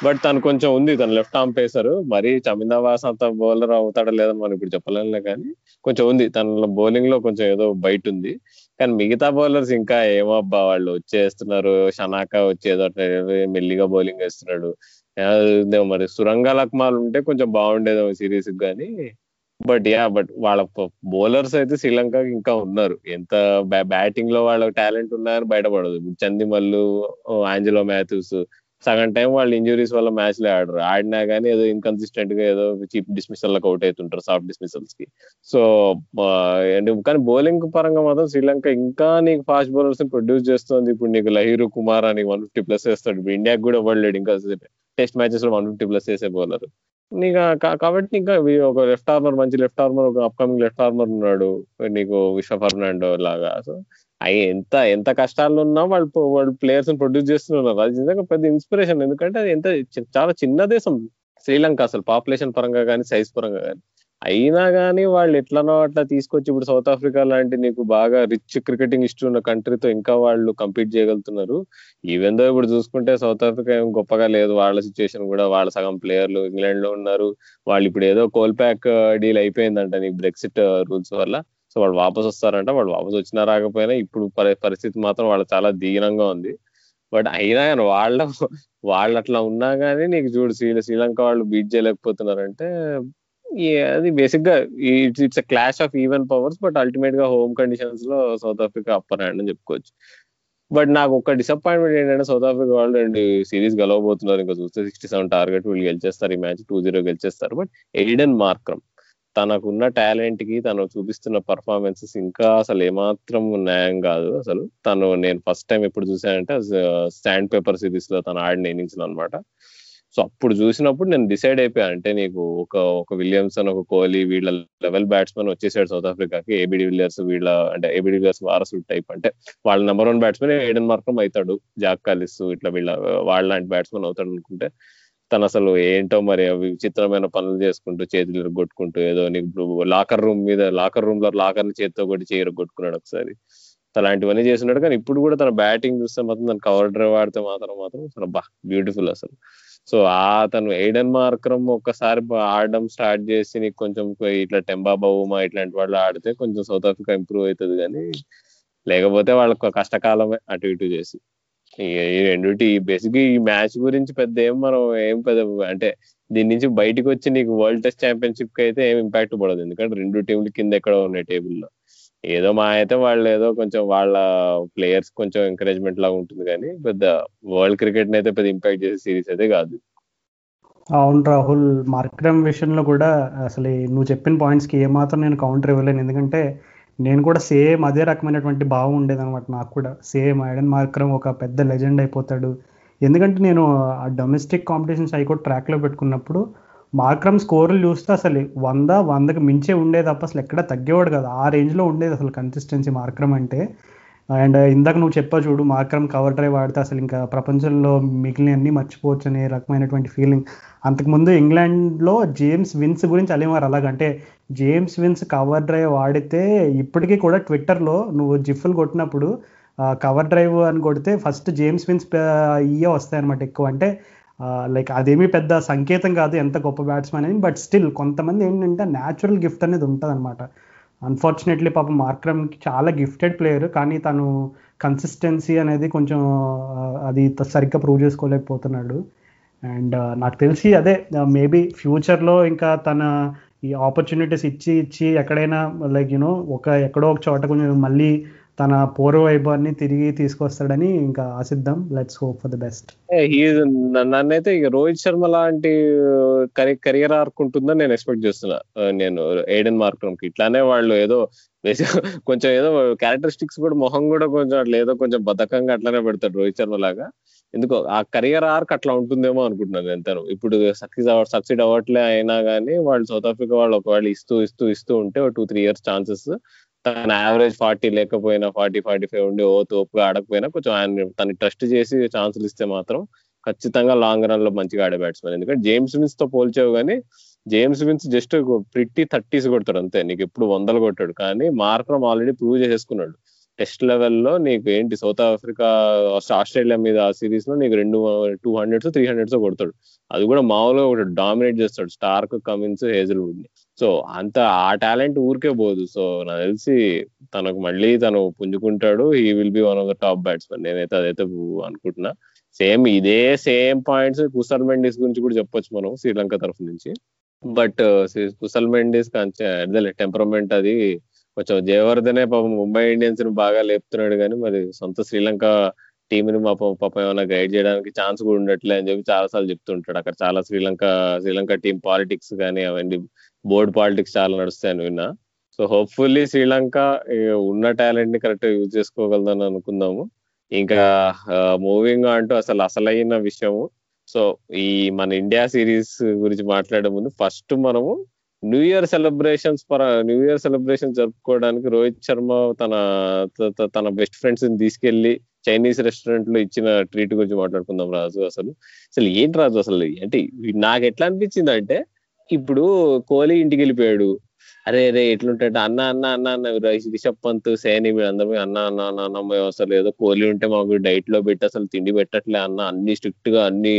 బట్ తను కొంచెం ఉంది తను లెఫ్ట్ ఆర్మ్ పేసర్. మరి చమిందావాస్ అంత బౌలర్ అవుతాడో లేదని మనం ఇప్పుడు చెప్పలేనులే కానీ కొంచెం ఉంది. తన బౌలింగ్లో కొంచెం ఏదో బయట ఉంది. కానీ మిగతా బౌలర్స్ ఇంకా ఏమో అబ్బా వాళ్ళు వచ్చేస్తున్నారు. షనాకా వచ్చి ఏదో మెల్లిగా బౌలింగ్ వేస్తున్నాడు. మరి సురంగ లక్మాలు ఉంటే కొంచెం బాగుండేది సిరీస్ కానీ. బట్ యా బట్ వాళ్ళ బౌలర్స్ అయితే శ్రీలంక ఇంకా ఉన్నారు. ఎంత బ్యాటింగ్లో వాళ్ళ టాలెంట్ ఉన్నారని బయటపడదు. చందిమల్లు ఆంజలో మాథ్యూస్ సగం టైం వాళ్ళు ఇంజురీస్ వల్ల మ్యాచ్లో ఆడరు. ఆడినా కానీ ఏదో ఇన్కన్సిస్టెంట్గా ఏదో చీప్ డిస్మిసల్లకు అవుట్ అవుతుంటారు సాఫ్ట్ డిస్మిసల్స్కి. సో కానీ బౌలింగ్ పరంగా మాత్రం శ్రీలంక ఇంకా నీకు ఫాస్ట్ బౌలర్స్ ప్రొడ్యూస్ చేస్తుంది. ఇప్పుడు నీకు లహీరు కుమార్ అని వన్ ఫిఫ్టీ ప్లస్ వేస్తాడు. ఇప్పుడు ఇండియాకి కూడా ఇవ్వలేడు ఇంకా టెస్ట్ మ్యాచెస్లో వన్ ఫిఫ్టీ ప్లస్ వేసే బౌలర్ నీకు కాబట్టి ఇంకా ఒక లెఫ్ట్ ఆర్మర్ మంచి లెఫ్ట్ ఆర్మర్ ఒక అప్కమింగ్ లెఫ్ట్ ఆర్మర్ ఉన్నాడు. నీకు విశ్వ ఫర్నాండో లాగా. సో అవి ఎంత ఎంత కష్టాల్లో ఉన్నా వాళ్ళు వాళ్ళు ప్లేయర్స్ ప్రొడ్యూస్ చేస్తున్నారు. అది నిజంగా పెద్ద ఇన్స్పిరేషన్ ఎందుకంటే అది ఎంత చాలా చిన్న దేశం. శ్రీలంక అసలు పాపులేషన్ పరంగా కానీ సైజ్ పరంగా కానీ అయినా కానీ వాళ్ళు ఎట్లనో అట్లా తీసుకొచ్చి ఇప్పుడు సౌత్ ఆఫ్రికా లాంటి నీకు బాగా రిచ్ క్రికెటింగ్ హిస్టరీ ఉన్న కంట్రీతో ఇంకా వాళ్ళు కంపీట్ చేయగలుగుతున్నారు. ఈవెన్ దో ఇప్పుడు చూసుకుంటే సౌత్ ఆఫ్రికా ఏం గొప్పగా లేదు. వాళ్ళ సిచ్యువేషన్ కూడా వాళ్ళ సగం ప్లేయర్లు ఇంగ్లాండ్లో ఉన్నారు. వాళ్ళు ఇప్పుడు ఏదో కోల్ ప్యాక్ డీల్ అయిపోయిందంట నీకు బ్రెక్సిట్ రూల్స్ uh, వల్ల. సో వాళ్ళు వాపస్ వస్తారంట. వాళ్ళు వాపస్ వచ్చినా రాకపోయినా ఇప్పుడు పరిస్థితి మాత్రం వాళ్ళ చాలా దీనంగా ఉంది. బట్ అయినా కానీ వాళ్ళ వాళ్ళు అట్లా ఉన్నా కానీ నీకు చూడు శ్రీ శ్రీలంక వాళ్ళు బీట్ చేయలేకపోతున్నారంటే అది బేసిక్గా it's it's clash of even powers but అల్టిమేట్గా హోమ్ కండిషన్స్లో సౌత్ ఆఫ్రికా అప్పర్ హ్యాండ్ అని చెప్పుకోవచ్చు. బట్ నాకు ఒక డిసప్పాయింట్మెంట్ ఏంటంటే సౌత్ ఆఫ్రికా వాళ్ళు రెండు సిరీస్ గెలవబోతున్నారు. ఇంకా చూస్తే సిక్స్టీ సెవెన్ టార్గెట్ వీళ్ళు గెలిచేస్తారు. ఈ మ్యాచ్ టూ జీరో గెలిచేస్తారు. బట్ ఎయిడెన్ మార్క్రమ్ తనకున్న టాలెంట్కి తను చూపిస్తున్న పర్ఫార్మెన్సెస్ ఇంకా అసలు ఏమాత్రం న్యాయం కాదు. అసలు తను నేను ఫస్ట్ టైం ఎప్పుడు చూసానంటే స్టాండ్ పేపర్ సిరీస్లో తను ఆడిన ఇన్నింగ్స్ అనమాట సో అప్పుడు చూసినప్పుడు నేను డిసైడ్ అయిపోయాను అంటే నీకు ఒక ఒక విలియమ్సన్ ఒక కోహ్లీ వీళ్ళ లెవెల్ బ్యాట్స్మెన్ వచ్చేసాడు సౌత్ ఆఫ్రికాకి. ఏబిడి విలియర్స్ వీళ్ళ అంటే ఏబిడి విలియర్స్ వారసుడు టైప్. అంటే వాళ్ళ number one batsmen Aiden Markram అవుతాడు. జాక్ కాలిస్ ఇట్లా వీళ్ళ వాళ్ళ లాంటి బ్యాట్స్మెన్ అవుతాడు అనుకుంటే. తను అసలు ఏంటో మరి అవి విచిత్రమైన పనులు చేసుకుంటూ చేతులు కొట్టుకుంటూ ఏదో నీకు లాకర్ రూమ్ మీద లాకర్ రూమ్లో లాకర్ని చేతితో కొట్టి చేయరు కొట్టుకున్నాడు ఒకసారి. అలాంటివన్నీ చేస్తున్నాడు కానీ ఇప్పుడు కూడా తన బ్యాటింగ్ చూస్తే మాత్రం తన కవర్ డ్రైవ్ ఆడితే మాత్రం మాత్రం అసలు బా బ్యూటిఫుల్ అసలు. సో ఆ తను ఎయిడెన్ మార్క్రమ్ ఒక్కసారి ఆడడం స్టార్ట్ చేసి నీకు కొంచెం ఇట్లా టెంబా బౌమా ఇట్లాంటి వాళ్ళు ఆడితే కొంచెం సౌత్ ఆఫ్రికా ఇంప్రూవ్ అవుతుంది కానీ లేకపోతే వాళ్ళకు కష్టకాలమే అటు ఇటు చేసి. ఈ రెండుటి బేసిక్ ఈ మ్యాచ్ గురించి పెద్ద ఏం మనం ఏం పెద్ద అంటే దీని నుంచి బయటకు వచ్చి నీకు వరల్డ్ టెస్ట్ ఛాంపియన్షిప్కి అయితే ఏం ఇంపాక్ట్ పడదు. ఎందుకంటే రెండు టీంలు కింద ఎక్కడ ఉన్నాయి టేబుల్లో ఏదో మా అయితే వాళ్ళు ఏదో కొంచెం వాళ్ళ ప్లేయర్స్ కొంచెం ఎంకరేజ్మెంట్ లాగా ఉంటుంది కానీ పెద్ద వరల్డ్ క్రికెట్ అయితే పెద్ద ఇంపాక్ట్ చేసే సిరీస్ అయితే కాదు అవును రాహుల్ మార్క్రమ్ విషయంలో కూడా అసలు నువ్వు చెప్పిన పాయింట్స్కి ఏమాత్రం నేను కౌంటర్ ఇవ్వలేను. ఎందుకంటే నేను కూడా సేమ్ అదే రకమైనటువంటి భావం ఉండేదనమాట నాకు కూడా. సేమ్ ఐడన్ మార్క్రమ్ ఒక పెద్ద లెజెండ్ అయిపోతాడు. ఎందుకంటే నేను ఆ డొమెస్టిక్ కాంపిటీషన్స్ అవి కూడా ట్రాక్లో పెట్టుకున్నప్పుడు మార్క్రమ్ స్కోర్లు చూస్తే అసలు వంద వందకి మించే ఉండేది తప్ప అసలు ఎక్కడ తగ్గేవాడు కదా. ఆ రేంజ్లో ఉండేది అసలు కన్సిస్టెన్సీ మార్క్రమ్ అంటే. అండ్ ఇందాక నువ్వు చెప్పా చూడు మాత్రం కవర్ డ్రైవ్ ఆడితే అసలు ఇంకా ప్రపంచంలో మిగిలిన అన్ని మర్చిపోవచ్చు అనే రకమైనటువంటి ఫీలింగ్ అంతకుముందు ఇంగ్లాండ్లో జేమ్స్ విన్స్ గురించి అలేమారు అలాగంటే జేమ్స్ విన్స్ కవర్ డ్రైవ్ ఆడితే ఇప్పటికీ కూడా ట్విట్టర్లో నువ్వు జిఫ్లు కొట్టినప్పుడు కవర్ డ్రైవ్ అని కొడితే ఫస్ట్ జేమ్స్ విన్స్ ఇయే వస్తాయన్నమాట ఎక్కువ. అంటే లైక్ అదేమీ పెద్ద సంకేతం కాదు ఎంత గొప్ప బ్యాట్స్మెన్ అని బట్ స్టిల్ కొంతమంది ఏంటంటే న్యాచురల్ గిఫ్ట్ అనేది ఉంటుంది అనమాట అన్ఫార్చునేట్లీ పాపం మార్క్రమ్కి చాలా గిఫ్టెడ్ ప్లేయర్ కానీ తను కన్సిస్టెన్సీ అనేది కొంచెం అది సరిగ్గా ప్రూవ్ చేసుకోలేకపోతున్నాడు. అండ్ నాకు తెలిసి అదే మేబీ ఫ్యూచర్లో ఇంకా తన ఈ ఆపర్చునిటీస్ ఇచ్చి ఇచ్చి ఎక్కడైనా లైక్ యూనో ఒక ఎక్కడో ఒక చోట కొంచెం మళ్ళీ తన పూర్వ వైభవాన్ని తిరిగి తీసుకొస్తాడని ఇంకా ఆశిద్దాం. Let's hope for the best నన్నైతే ఇక రోహిత్ శర్మ లాంటి కెరియర్ ఆర్క్ ఉంటుందని నేను ఎక్స్పెక్ట్ చేస్తున్నా. నేను ఏడెన్ మార్క్రమ్కి. ఇట్లానే వాళ్ళు ఏదో కొంచెం ఏదో క్యారెక్టరిస్టిక్స్ కూడా మొహం కూడా కొంచెం అట్లా ఏదో కొంచెం బద్ధకంగా అట్లానే పెడతాడు రోహిత్ శర్మ లాగా. ఎందుకో ఆ కెరియర్ ఆర్క్ అట్లా ఉంటుందేమో అనుకుంటున్నాను ఎంతను ఇప్పుడు సక్సెస్ అవ సక్సీడ్ అవ్వట్లే అయినా కానీ వాళ్ళు సౌత్ ఆఫ్రికా వాళ్ళు ఒకవేళ ఇస్తూ ఇస్తూ ఇస్తూ ఉంటే టూ త్రీ ఇయర్స్ ఛాన్సెస్ తన యావరేజ్ ఫార్టీ లేకపోయినా ఫార్టీ ఫార్టీ ఫైవ్ ఉండి ఓ తోపుగా ఆడకపోయినా కొంచెం ఆయన తను ట్రస్ట్ చేసి ఛాన్సులు ఇస్తే మాత్రం ఖచ్చితంగా లాంగ్ రన్లో మంచిగా ఆడే బ్యాట్స్మెన్ ఎందుకంటే జేమ్స్ విన్స్తో పోల్చావు కానీ James Vince just pretty thirties కొడతాడు అంతే. నీకు ఎప్పుడు వందలు కొట్టాడు. కానీ మార్క్రమ్ ఆల్రెడీ ప్రూవ్ చేసేసుకున్నాడు. టెస్ట్ లెవెల్లో నీకు ఏంటి సౌత్ ఆఫ్రికా ఆస్ట్రేలియా మీద ఆ సిరీస్లో నీకు రెండు టూ హండ్రెడ్స్ త్రీ హండ్రెడ్స్ కొడతాడు. అది కూడా మామూలుగా ఒకటి డామినేట్ చేస్తాడు. Starc Cummins హేజల్వుడ్ని. సో అంత ఆ టాలెంట్ ఊరికే పోదు. సో నాకు తెలిసి తనకు మళ్ళీ తను పుంజుకుంటాడు. He will be one of the top batsmen నేనైతే అదైతే అనుకుంటున్నా. సేమ్ ఇదే సేమ్ పాయింట్స్ కుసల్ మెండిస్ గురించి కూడా చెప్పొచ్చు మనం శ్రీలంక తరఫు నుంచి. బట్ uh, కుసల్ మెండిస్ అదే టెంపరమెంట్ అది కొంచెం జయవర్ధనే పాపం ముంబై ఇండియన్స్ని బాగా లేపుతున్నాడు కానీ మరి సొంత శ్రీలంక టీంని మా పాపం ఏమైనా గైడ్ చేయడానికి ఛాన్స్ కూడా ఉండట్లే అని చెప్పి చాలా సార్లు చెప్తుంటాడు. అక్కడ చాలా శ్రీలంక శ్రీలంక టీం పాలిటిక్స్ కానీ అవన్నీ బోర్డ్ పాలిటిక్స్ చాలా నడుస్తాయని విన్నా. సో హోప్ఫుల్లీ శ్రీలంక ఉన్న టాలెంట్ని కరెక్ట్ యూజ్ చేసుకోగలదని అనుకుందాము. ఇంకా మూవింగ్ అంటూ అసలు అసలైన విషయము. సో ఈ మన ఇండియా సిరీస్ గురించి మాట్లాడే ముందు ఫస్ట్ మనము న్యూ ఇయర్ సెలబ్రేషన్స్ పర న్యూ ఇయర్ సెలబ్రేషన్ జరుపుకోవడానికి రోహిత్ శర్మ తన తన బెస్ట్ ఫ్రెండ్స్ని తీసుకెళ్ళి చైనీస్ రెస్టారెంట్లో ఇచ్చిన ట్రీట్ గురించి మాట్లాడుకుందాం రాజు అసలు. అసలు ఏంటి రాజు అసలు? అంటే నాకు ఎట్లా అనిపించింది అంటే ఇప్పుడు కోహ్లీ ఇంటికి వెళ్ళిపోయాడు అరే అరే ఎట్లుంటాడు అన్న అన్న అన్న అన్న రిషబ్ పంత్ సేని వీళ్ళందరూ అన్న అన్న అన్న అన్న మేము అసలు ఏదో కోహ్లీ ఉంటే మాకు డైట్లో పెట్టి అసలు తిండి పెట్టట్లే అన్న. అన్ని స్ట్రిక్ట్గా అన్ని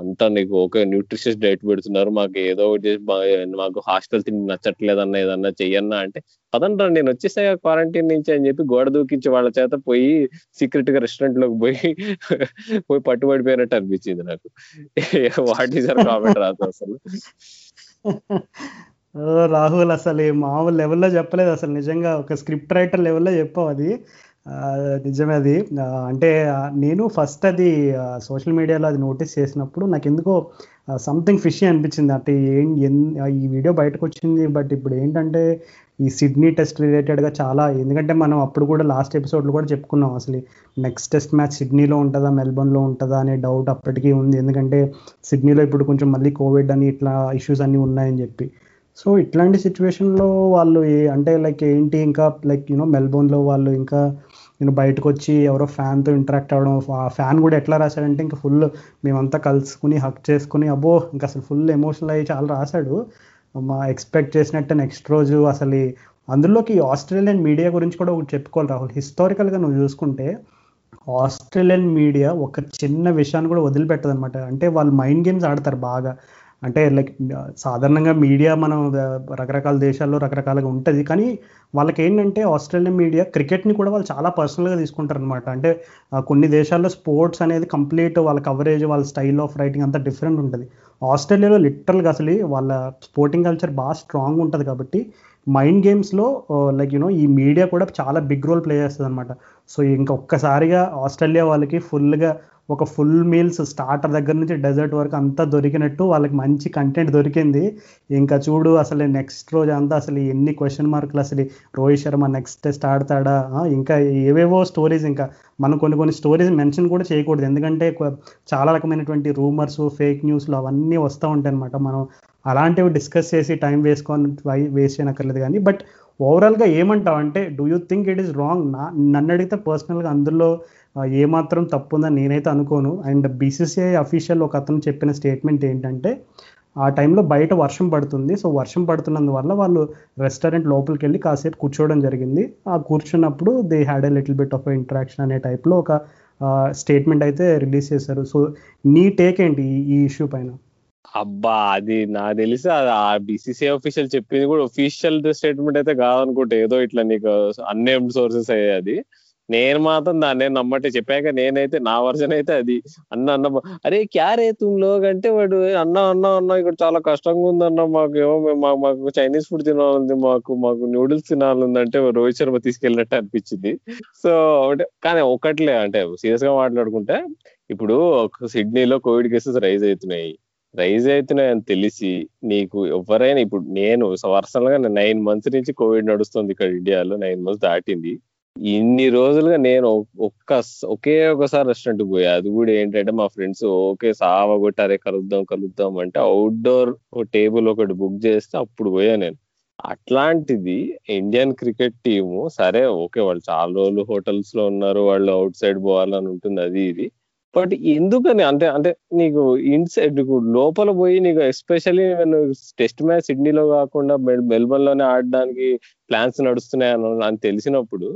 అంతా నీకు ఓకే న్యూట్రిషియస్ డైట్ పెడుతున్నారు. మాకు ఏదో ఒకటి మాకు హాస్టల్ తిండి నచ్చట్లేదు అన్న ఏదన్నా చెయ్యన్నా అంటే పదండ్రా నేను వచ్చేసా క్వారంటైన్ నుంచి అని చెప్పి గోడ దూకించి వాళ్ళ చేత పోయి సీక్రెట్గా రెస్టారెంట్లోకి పోయి పోయి పట్టుబడిపోయినట్టు అనిపించింది నాకు. వాట్ ఈస్ కామెంట్ రాదు అసలు? రాహుల్ అసలు మామూలు లెవెల్లో చెప్పలేదు. అసలు నిజంగా ఒక స్క్రిప్ట్ రైటర్ లెవెల్లో చెప్పావు అది. నిజమే అది. అంటే నేను ఫస్ట్ అది సోషల్ మీడియాలో అది నోటీస్ చేసినప్పుడు నాకు ఎందుకో సంథింగ్ ఫిషీ అనిపించింది. అంటే ఏం ఎన్- ఈ వీడియో బయటకు వచ్చింది. బట్ ఇప్పుడు ఏంటంటే ఈ సిడ్నీ టెస్ట్ రిలేటెడ్గా చాలా ఎందుకంటే మనం అప్పుడు కూడా లాస్ట్ ఎపిసోడ్లో కూడా చెప్పుకున్నాం. అసలు నెక్స్ట్ టెస్ట్ మ్యాచ్ సిడ్నీలో ఉంటుందా మెల్బోర్న్లో ఉంటుందా అనే డౌట్ అప్పటికీ ఉంది. ఎందుకంటే సిడ్నీలో ఇప్పుడు కొంచెం మళ్ళీ కోవిడ్ అని ఇట్లా ఇష్యూస్ అన్నీ ఉన్నాయని చెప్పి. సో ఇట్లాంటి సిచ్యువేషన్లో వాళ్ళు అంటే లైక్ ఏంటి ఇంకా లైక్ యూనో మెల్బోర్న్లో వాళ్ళు ఇంకా నేను బయటకు వచ్చి ఎవరో ఫ్యాన్తో ఇంటరాక్ట్ అవ్వడం ఆ ఫ్యాన్ కూడా ఎట్లా రాశాడంటే ఇంకా ఫుల్ మేమంతా కలుసుకుని హక్ చేసుకుని అబ్బో ఇంకా అసలు ఫుల్ ఎమోషనల్ అయ్యి చాలా రాశాడు. మా ఎక్స్పెక్ట్ చేసినట్టు నెక్స్ట్ రోజు అసలు అందులోకి ఆస్ట్రేలియన్ మీడియా గురించి కూడా ఒకటి చెప్పుకోవాలి రాహుల్. హిస్టారికల్గా నువ్వు చూసుకుంటే ఆస్ట్రేలియన్ మీడియా ఒక చిన్న విషయాన్ని కూడా వదిలిపెట్టదు అనమాట అంటే వాళ్ళు మైండ్ గేమ్స్ ఆడతారు బాగా. అంటే లైక్ సాధారణంగా మీడియా మనం రకరకాల దేశాల్లో రకరకాలుగా ఉంటుంది. కానీ వాళ్ళకి ఏంటంటే ఆస్ట్రేలియన్ మీడియా క్రికెట్ని కూడా వాళ్ళు చాలా పర్సనల్గా తీసుకుంటారు అనమాట అంటే కొన్ని దేశాల్లో స్పోర్ట్స్ అనేది కంప్లీట్ వాళ్ళ కవరేజ్ వాళ్ళ స్టైల్ ఆఫ్ రైటింగ్ అంతా డిఫరెంట్ ఉంటుంది. ఆస్ట్రేలియాలో లిటరల్గా అసలు వాళ్ళ స్పోర్టింగ్ కల్చర్ బాగా స్ట్రాంగ్ ఉంటుంది కాబట్టి మైండ్ గేమ్స్లో లైక్ యూనో ఈ మీడియా కూడా చాలా బిగ్ రోల్ ప్లే చేస్తుంది అనమాట సో ఇంకా ఒక్కసారిగా ఆస్ట్రేలియా వాళ్ళకి ఫుల్గా ఒక ఫుల్ మీల్స్ స్టార్టర్ దగ్గర నుంచి డెజర్ట్ వరకు అంతా దొరికినట్టు వాళ్ళకి మంచి కంటెంట్ దొరికింది. ఇంకా చూడు అసలు నెక్స్ట్ రోజు అంతా అసలు ఎన్ని క్వశ్చన్ మార్కులు అసలు రోహిత్ శర్మ నెక్స్ట్ టెస్ట్ ఆడతాడా ఇంకా ఏవేవో స్టోరీస్ ఇంకా. మనం కొన్ని కొన్ని స్టోరీస్ మెన్షన్ కూడా చేయకూడదు. ఎందుకంటే చాలా రకమైనటువంటి రూమర్స్ ఫేక్ న్యూస్లు అవన్నీ వస్తూ ఉంటాయి అనమాట మనం అలాంటివి డిస్కస్ చేసి టైం వేసుకొని వేస్ట్ చేయనక్కర్లేదు కానీ బట్ ఓవరాల్గా ఏమంటావు అంటే do you think it is wrong నా నన్ను అడిగితే పర్సనల్గా అందులో ఏమాత్రం తప్పు ఉందని నేనైతే అనుకోను. అండ్ బీసీసీఐ అఫీషియల్ ఒక అతను చెప్పిన స్టేట్మెంట్ ఏంటంటే ఆ టైంలో బయట వర్షం పడుతుంది. సో వర్షం పడుతున్నందువల్ల వాళ్ళు రెస్టారెంట్ లోపలికి వెళ్ళి కాసేపు కూర్చోవడం జరిగింది. ఆ కూర్చున్నప్పుడు they had a little bit of interaction అనే టైప్లో ఒక స్టేట్మెంట్ అయితే రిలీజ్ చేశారు. సో నీ టేక్ ఏంటి ఈ ఇష్యూ పైన? అబ్బా అది నాకు తెలిసి అది ఆ బీసీసీఐ ఆఫీషియల్ చెప్పింది కూడా ఒఫీషియల్ స్టేట్మెంట్ అయితే కాదనుకుంటే. ఏదో ఇట్లా నీకు అన్నేమ్డ్ సోర్సెస్ అయ్యే అది. నేను మాత్రం దాన్ని నమ్మట్టే చెప్పాక నేనైతే నా వర్జన్ అయితే అది. అన్న అన్న అరే క్యారే తుమ్లో కంటే అంటే వాడు అన్న అన్న అన్న ఇక్కడ చాలా కష్టంగా ఉందన్న మాకు ఏమో మాకు మాకు చైనీస్ ఫుడ్ తినాలంది మాకు మాకు నూడిల్స్ తినాలంది అంటే రోహిత్ శర్మ తీసుకెళ్ళినట్టు అనిపించింది. సో అంటే కానీ ఒకట్లే అంటే సీరియస్గా మాట్లాడుకుంటే ఇప్పుడు సిడ్నీలో కోవిడ్ కేసెస్ రైజ్ అవుతున్నాయి. రైజ్ అవుతున్నాయి తెలిసి నీకు ఎవరైనా ఇప్పుడు నేను పర్సనల్గా నైన్ మంత్స్ నుంచి కోవిడ్ నడుస్తుంది ఇక్కడ ఇండియాలో నైన్ మంత్స్ దాటింది. ఇన్ని రోజులుగా నేను ఒక్క ఒకే ఒకసారి రెస్టారెంట్ పోయా. అది కూడా ఏంటంటే మా ఫ్రెండ్స్ ఓకే సావ కొట్టారే కలుద్దాం కలుద్దాం అంటే అవుట్డోర్ టేబుల్ ఒకటి బుక్ చేస్తే అప్పుడు పోయా నేను. అట్లాంటిది ఇండియన్ క్రికెట్ టీము సరే ఓకే వాళ్ళు చాలా రోజులు హోటల్స్లో ఉన్నారు వాళ్ళు అవుట్ సైడ్ పోవాలని ఉంటుంది అది ఇది. బట్ ఎందుకని? అంటే అంటే నీకు ఇన్సైడ్ నీకు లోపల పోయి నీకు ఎస్పెషల్లీ టెస్ట్ మ్యాచ్ సిడ్నీలో కాకుండా మెల్బర్న్లోనే ఆడడానికి ప్లాన్స్ నడుస్తున్నాయి అని తెలిసినప్పుడు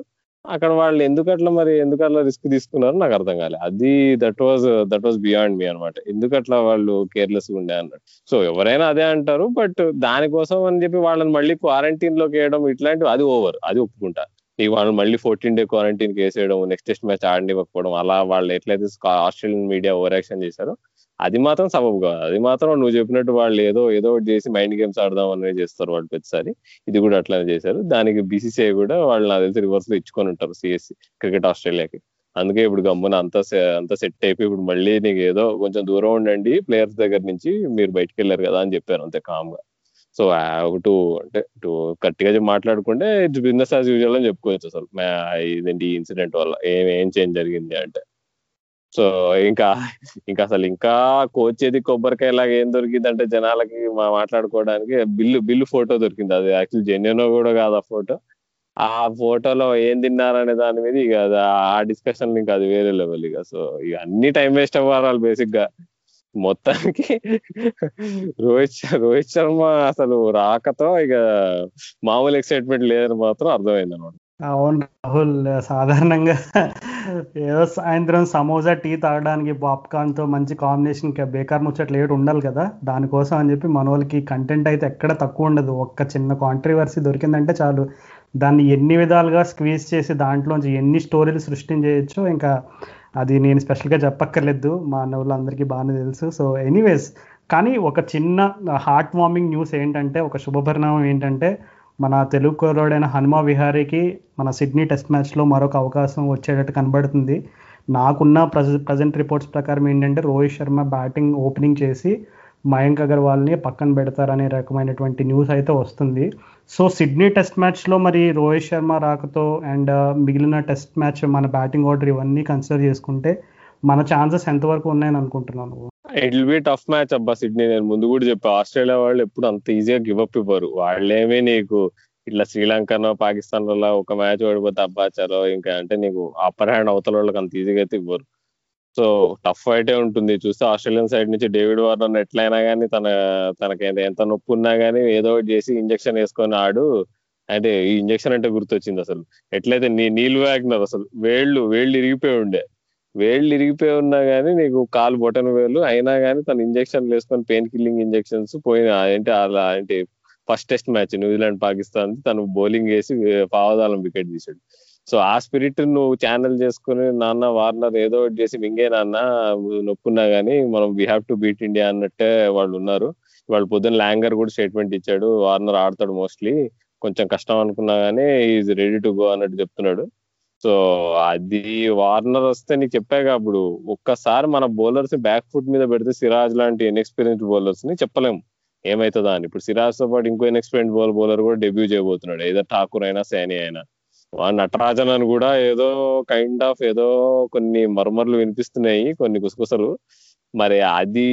అక్కడ వాళ్ళు ఎందుకు అట్లా మరి ఎందుకు అట్లా రిస్క్ తీసుకున్నారో నాకు అర్థం కాలేదు అది that was that was beyond me అనమాట ఎందుకు అట్లా వాళ్ళు కేర్లెస్ ఉండే అన్నట్టు. సో ఎవరైనా అదే అంటారు బట్ దానికోసం అని చెప్పి వాళ్ళని మళ్ళీ క్వారంటైన్లోకి వేయడం ఇట్లాంటివి అది ఓవర్ అది ఒప్పుకుంటా. నీకు వాళ్ళు మళ్ళీ ఫోర్టీన్ డే క్వారంటైన్కి వేసేయడం నెక్స్ట్ టెస్ట్ మ్యాచ్ ఆడనివ్వకపోవడం అలా వాళ్ళు ఎట్లయితే ఆస్ట్రేలియన్ మీడియా ఓవర్ యాక్షన్ చేశారో అది మాత్రం సబబు కాదు. అది మాత్రం నువ్వు చెప్పినట్టు వాళ్ళు ఏదో ఏదో ఒకటి చేసి మైండ్ గేమ్స్ ఆడదాం అనేది చేస్తారు వాళ్ళు ప్రతిసారి. ఇది కూడా అట్లానే చేశారు. దానికి బీసీసీఐ కూడా వాళ్ళు నాకు తెలిసి రివర్స్లో ఇచ్చుకొని ఉంటారు సిఎస్సి క్రికెట్ ఆస్ట్రేలియాకి. అందుకే ఇప్పుడు గమ్మున అంత అంత సెట్ అయిపోయి ఇప్పుడు మళ్ళీ నీకు ఏదో కొంచెం దూరం ఉండండి ప్లేయర్స్ దగ్గర నుంచి మీరు బయటకు వెళ్ళారు కదా అని చెప్పారు అంతే కామ్గా. సో టు అంటే టు గట్టిగా మాట్లాడుకుంటే ఇట్స్ బిజినెస్ యాజ్ యూజువల్ అని చెప్పుకోవచ్చు అసలు. ఇదేంటి ఇన్సిడెంట్ వల్ల ఏం ఏం చేంజ్ జరిగింది అంటే. సో ఇంకా ఇంకా అసలు ఇంకా కోచేది కొబ్బరికాయ లాగా ఏం దొరికింది అంటే జనాలకి మా మాట్లాడుకోవడానికి బిల్లు బిల్లు ఫోటో దొరికింది. అది యాక్చువల్ జెన్యున్ కూడా కాదు ఆ ఫోటో. ఆ ఫోటోలో ఏం తిన్నారనే దాని మీద ఇక ఆ డిస్కషన్ ఇంకా అది వేరే లెవెల్ ఇక. సో ఇక అన్ని టైం వేస్ట్ అవ్వాలి బేసిక్గా మొత్తానికి రోహిత్ రోహిత్ శర్మ అసలు రాకతో ఇక మామూలు ఎక్సైట్మెంట్ లేదని మాత్రం అర్థమైంది అనమాట. అవును రాహుల్ సాధారణంగా ఏదో సాయంత్రం సమోసా టీ తాగడానికి పాప్కార్న్తో మంచి కాంబినేషన్ బేకార్ ముచ్చట్లు ఏడు ఉండాలి కదా దానికోసం అని చెప్పి మనోళ్ళకి కంటెంట్ అయితే ఎక్కడ తక్కువ ఉండదు. ఒక్క చిన్న కాంట్రవర్సీ దొరికిందంటే చాలు. దాన్ని ఎన్ని విధాలుగా స్క్వీజ్ చేసి దాంట్లోంచి ఎన్ని స్టోరీలు సృష్టించేయచ్చు ఇంకా అది నేను స్పెషల్గా చెప్పక్కర్లేదు. మా అన్న వాళ్ళందరికీ బాగానే తెలుసు. సో ఎనీవేస్ కానీ ఒక చిన్న హార్ట్ వార్మింగ్ న్యూస్ ఏంటంటే ఒక శుభపరిణామం ఏంటంటే మన తెలుగు కుర్రోడైన హనుమా విహారీకి మన సిడ్నీ టెస్ట్ మ్యాచ్లో మరొక అవకాశం వచ్చేటట్టు కనబడుతుంది. నాకున్న ప్రజ ప్రజెంట్ రిపోర్ట్స్ ప్రకారం ఏంటంటే రోహిత్ శర్మ బ్యాటింగ్ ఓపెనింగ్ చేసి మయాంక్ అగర్వాల్ని పక్కన పెడతారనే రకమైనటువంటి న్యూస్ అయితే వస్తుంది. సో సిడ్నీ టెస్ట్ మ్యాచ్లో మరి రోహిత్ శర్మ రాకతో అండ్ మిగిలిన టెస్ట్ మ్యాచ్ మన బ్యాటింగ్ ఆర్డర్ ఇవన్నీ కన్సిడర్ చేసుకుంటే మన ఛాన్సెస్ ఎంతవరకు ఉన్నాయని అనుకుంటున్నాను it will be tough match అబ్బా సిడ్నీ. నేను ముందు కూడా చెప్పా ఆస్ట్రేలియా వాళ్ళు ఎప్పుడు అంత ఈజీగా గివప్ ఇవ్వరు. వాళ్ళేమీ నీకు ఇట్లా శ్రీలంకనో పాకిస్తాన్ వల్ల ఒక మ్యాచ్ ఓడిపోతే అబ్బా చలో ఇంకా అంటే నీకు అప్పర్ హ్యాండ్ అవతల వాళ్ళకి అంత ఈజీగా అయితే ఇవ్వరు. సో టఫ్ ఫైటే ఉంటుంది. చూస్తే ఆస్ట్రేలియన్ సైడ్ నుంచి డేవిడ్ వార్నర్ ఎట్లయినా కానీ తన తనకి ఎంత నొప్పి ఉన్నా కానీ ఏదో ఒకటి చేసి ఇంజక్షన్ వేసుకొని ఆడు. అంటే ఈ ఇంజక్షన్ అంటే గుర్తొచ్చింది అసలు. ఎట్లయితే నీ నీళ్ళు వ్యాగ్నర్ అసలు వేళ్ళు వేళ్ళు ఇరిగిపోయి ఉండే. వేళ్ళు ఇరిగిపోయి ఉన్నా కానీ నీకు కాలు బొటన్ వేలు. అయినా కానీ తను ఇంజక్షన్ వేసుకొని పెయిన్ కిల్లింగ్ ఇంజక్షన్స్ పోయిన ఏంటి అలా ఏంటి first test match New Zealand Pakistan తను బౌలింగ్ వేసి పావదాలం వికెట్ తీసాడు సో ఆ స్పిరిట్ నువ్వు ఛానల్ చేసుకుని నాన్న వార్నర్ ఏదో చేసి మింగే నాన్న నొప్పున్నా గానీ మనం we have to beat India అన్నట్టే వాళ్ళు ఉన్నారు. వాళ్ళు పొద్దున్న ల్యాంగర్ కూడా స్టేట్మెంట్ ఇచ్చాడు. వార్నర్ ఆడతాడు మోస్ట్లీ కొంచెం కష్టం అనుకున్నా గానీ ఈజ్ రెడీ టు గో అన్నట్టు చెప్తున్నాడు. సో అది వార్నర్ వస్తే నీకు చెప్పాగా అప్పుడు ఒక్కసారి మన బౌలర్స్ బ్యాక్ ఫుట్ మీద పెడితే సిరాజ్ లాంటి ఇన్ఎక్స్పీరియన్స్డ్ బౌలర్స్ని చెప్పలేము ఏమైతుందా అని. ఇప్పుడు సిరాజ్తో పాటు ఇంకో ఇన్ఎక్స్పీరియన్స్ బౌల్ బౌలర్ కూడా డెబ్యూ చేయబోతున్నాడు. ఏదో ఠాకూర్ అయినా సైని అయినా. నటరాజన్ అని కూడా ఏదో కైండ్ ఆఫ్ ఏదో కొన్ని మర్మర్లు వినిపిస్తున్నాయి కొన్ని గుసగుసలు. మరి అది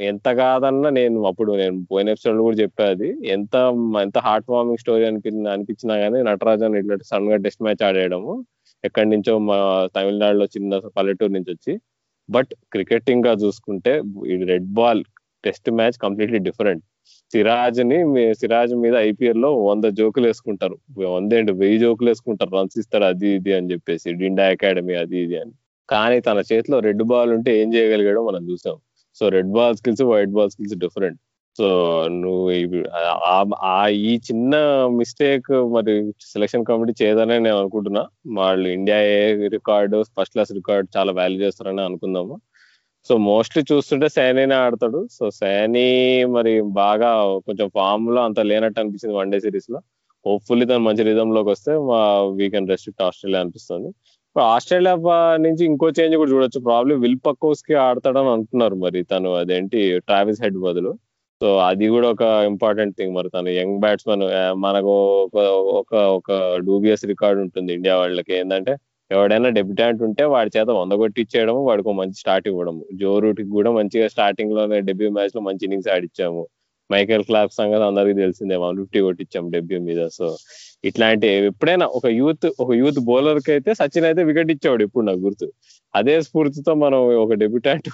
ఎంత కాదన్నా నేను అప్పుడు నేను పోయిన ఎపిసోడ్ కూడా చెప్పా అది. ఎంత ఎంత హార్ట్ వార్మింగ్ స్టోరీ అనిపి అనిపించినా కానీ నటరాజన్ ఇట్లా సడన్గా టెస్ట్ మ్యాచ్ ఆడేయడము ఎక్కడి నుంచో మా తమిళనాడులో చిన్న పల్లెటూరు నుంచి వచ్చి. బట్ క్రికెటింగ్గా చూసుకుంటే ఈ red ball test match completely different. సిరాజ్ని Siraj మీద ఐపీఎల్లో వంద జోకులు వేసుకుంటారు. వంద ఏంటి వెయ్యి జోకులు వేసుకుంటారు. రన్స్ ఇస్తారు అది ఇది అని చెప్పేసి. డిండా అకాడమీ అది ఇది అని. కానీ తన చేతిలో రెడ్ బాల్ ఉంటే ఏం చేయగలిగాడో మనం చూసాం. So red ball skills white ball skills different. So నువ్వు ఆ ఈ చిన్న మిస్టేక్ మరి సెలక్షన్ కమిటీ చేయదనే నేను అనుకుంటున్నా. వాళ్ళు India A record first class record చాలా వాల్యూ చేస్తారని అనుకుందాము. సో మోస్ట్లీ చూస్తుంటే శానీనే ఆడతాడు. సో శానీ మరి బాగా కొంచెం ఫామ్లో అంత లేనట్టు అనిపించింది వన్ డే సిరీస్లో. హోప్ఫుల్లీ తను మంచి రిధమ్లోకి వస్తే మా వీకెండ్ రెస్ట్రిక్ట్ ఆస్ట్రేలియా అనిపిస్తుంది. ఇప్పుడు ఆస్ట్రేలియా నుంచి ఇంకో చేంజ్ కూడా చూడొచ్చు. ప్రాబ్లం విల్ పక్కోస్కి ఆడతాడని అంటున్నారు మరి తను. అదేంటి? ట్రావిస్ హెడ్ బదులు. సో అది కూడా ఒక ఇంపార్టెంట్ థింగ్ మరి తను. యంగ్ బ్యాట్స్మెన్ మనకు ఒక ఒక డూబియస్ రికార్డ్ ఉంటుంది ఇండియా వాళ్ళకి. ఏంటంటే ఎవడైనా డెబిటాంట్ ఉంటే వాడి చేత వంద కొట్టి ఇచ్చేయడం వాడికి మంచి స్టార్ట్ ఇవ్వడం జో రూట్కి కూడా మంచిగా స్టార్టింగ్లోనే డెబ్యూ మ్యాచ్లో మంచి ఇన్నింగ్స్ ఆడిచ్చాము. మైకేల్ క్లాప్ సంగతి అందరికి తెలిసిందే వన్ ఫిఫ్టీ కొట్టించాము డెబ్యూ మీద. సో ఇట్లాంటి ఎప్పుడైనా ఒక యూత్ ఒక యూత్ బౌలర్కి అయితే సచిన్ అయితే వికెట్ ఇచ్చేవాడు ఇప్పుడు నాకు గుర్తు. అదే స్ఫూర్తితో మనం ఒక డెబ్యూటాంట్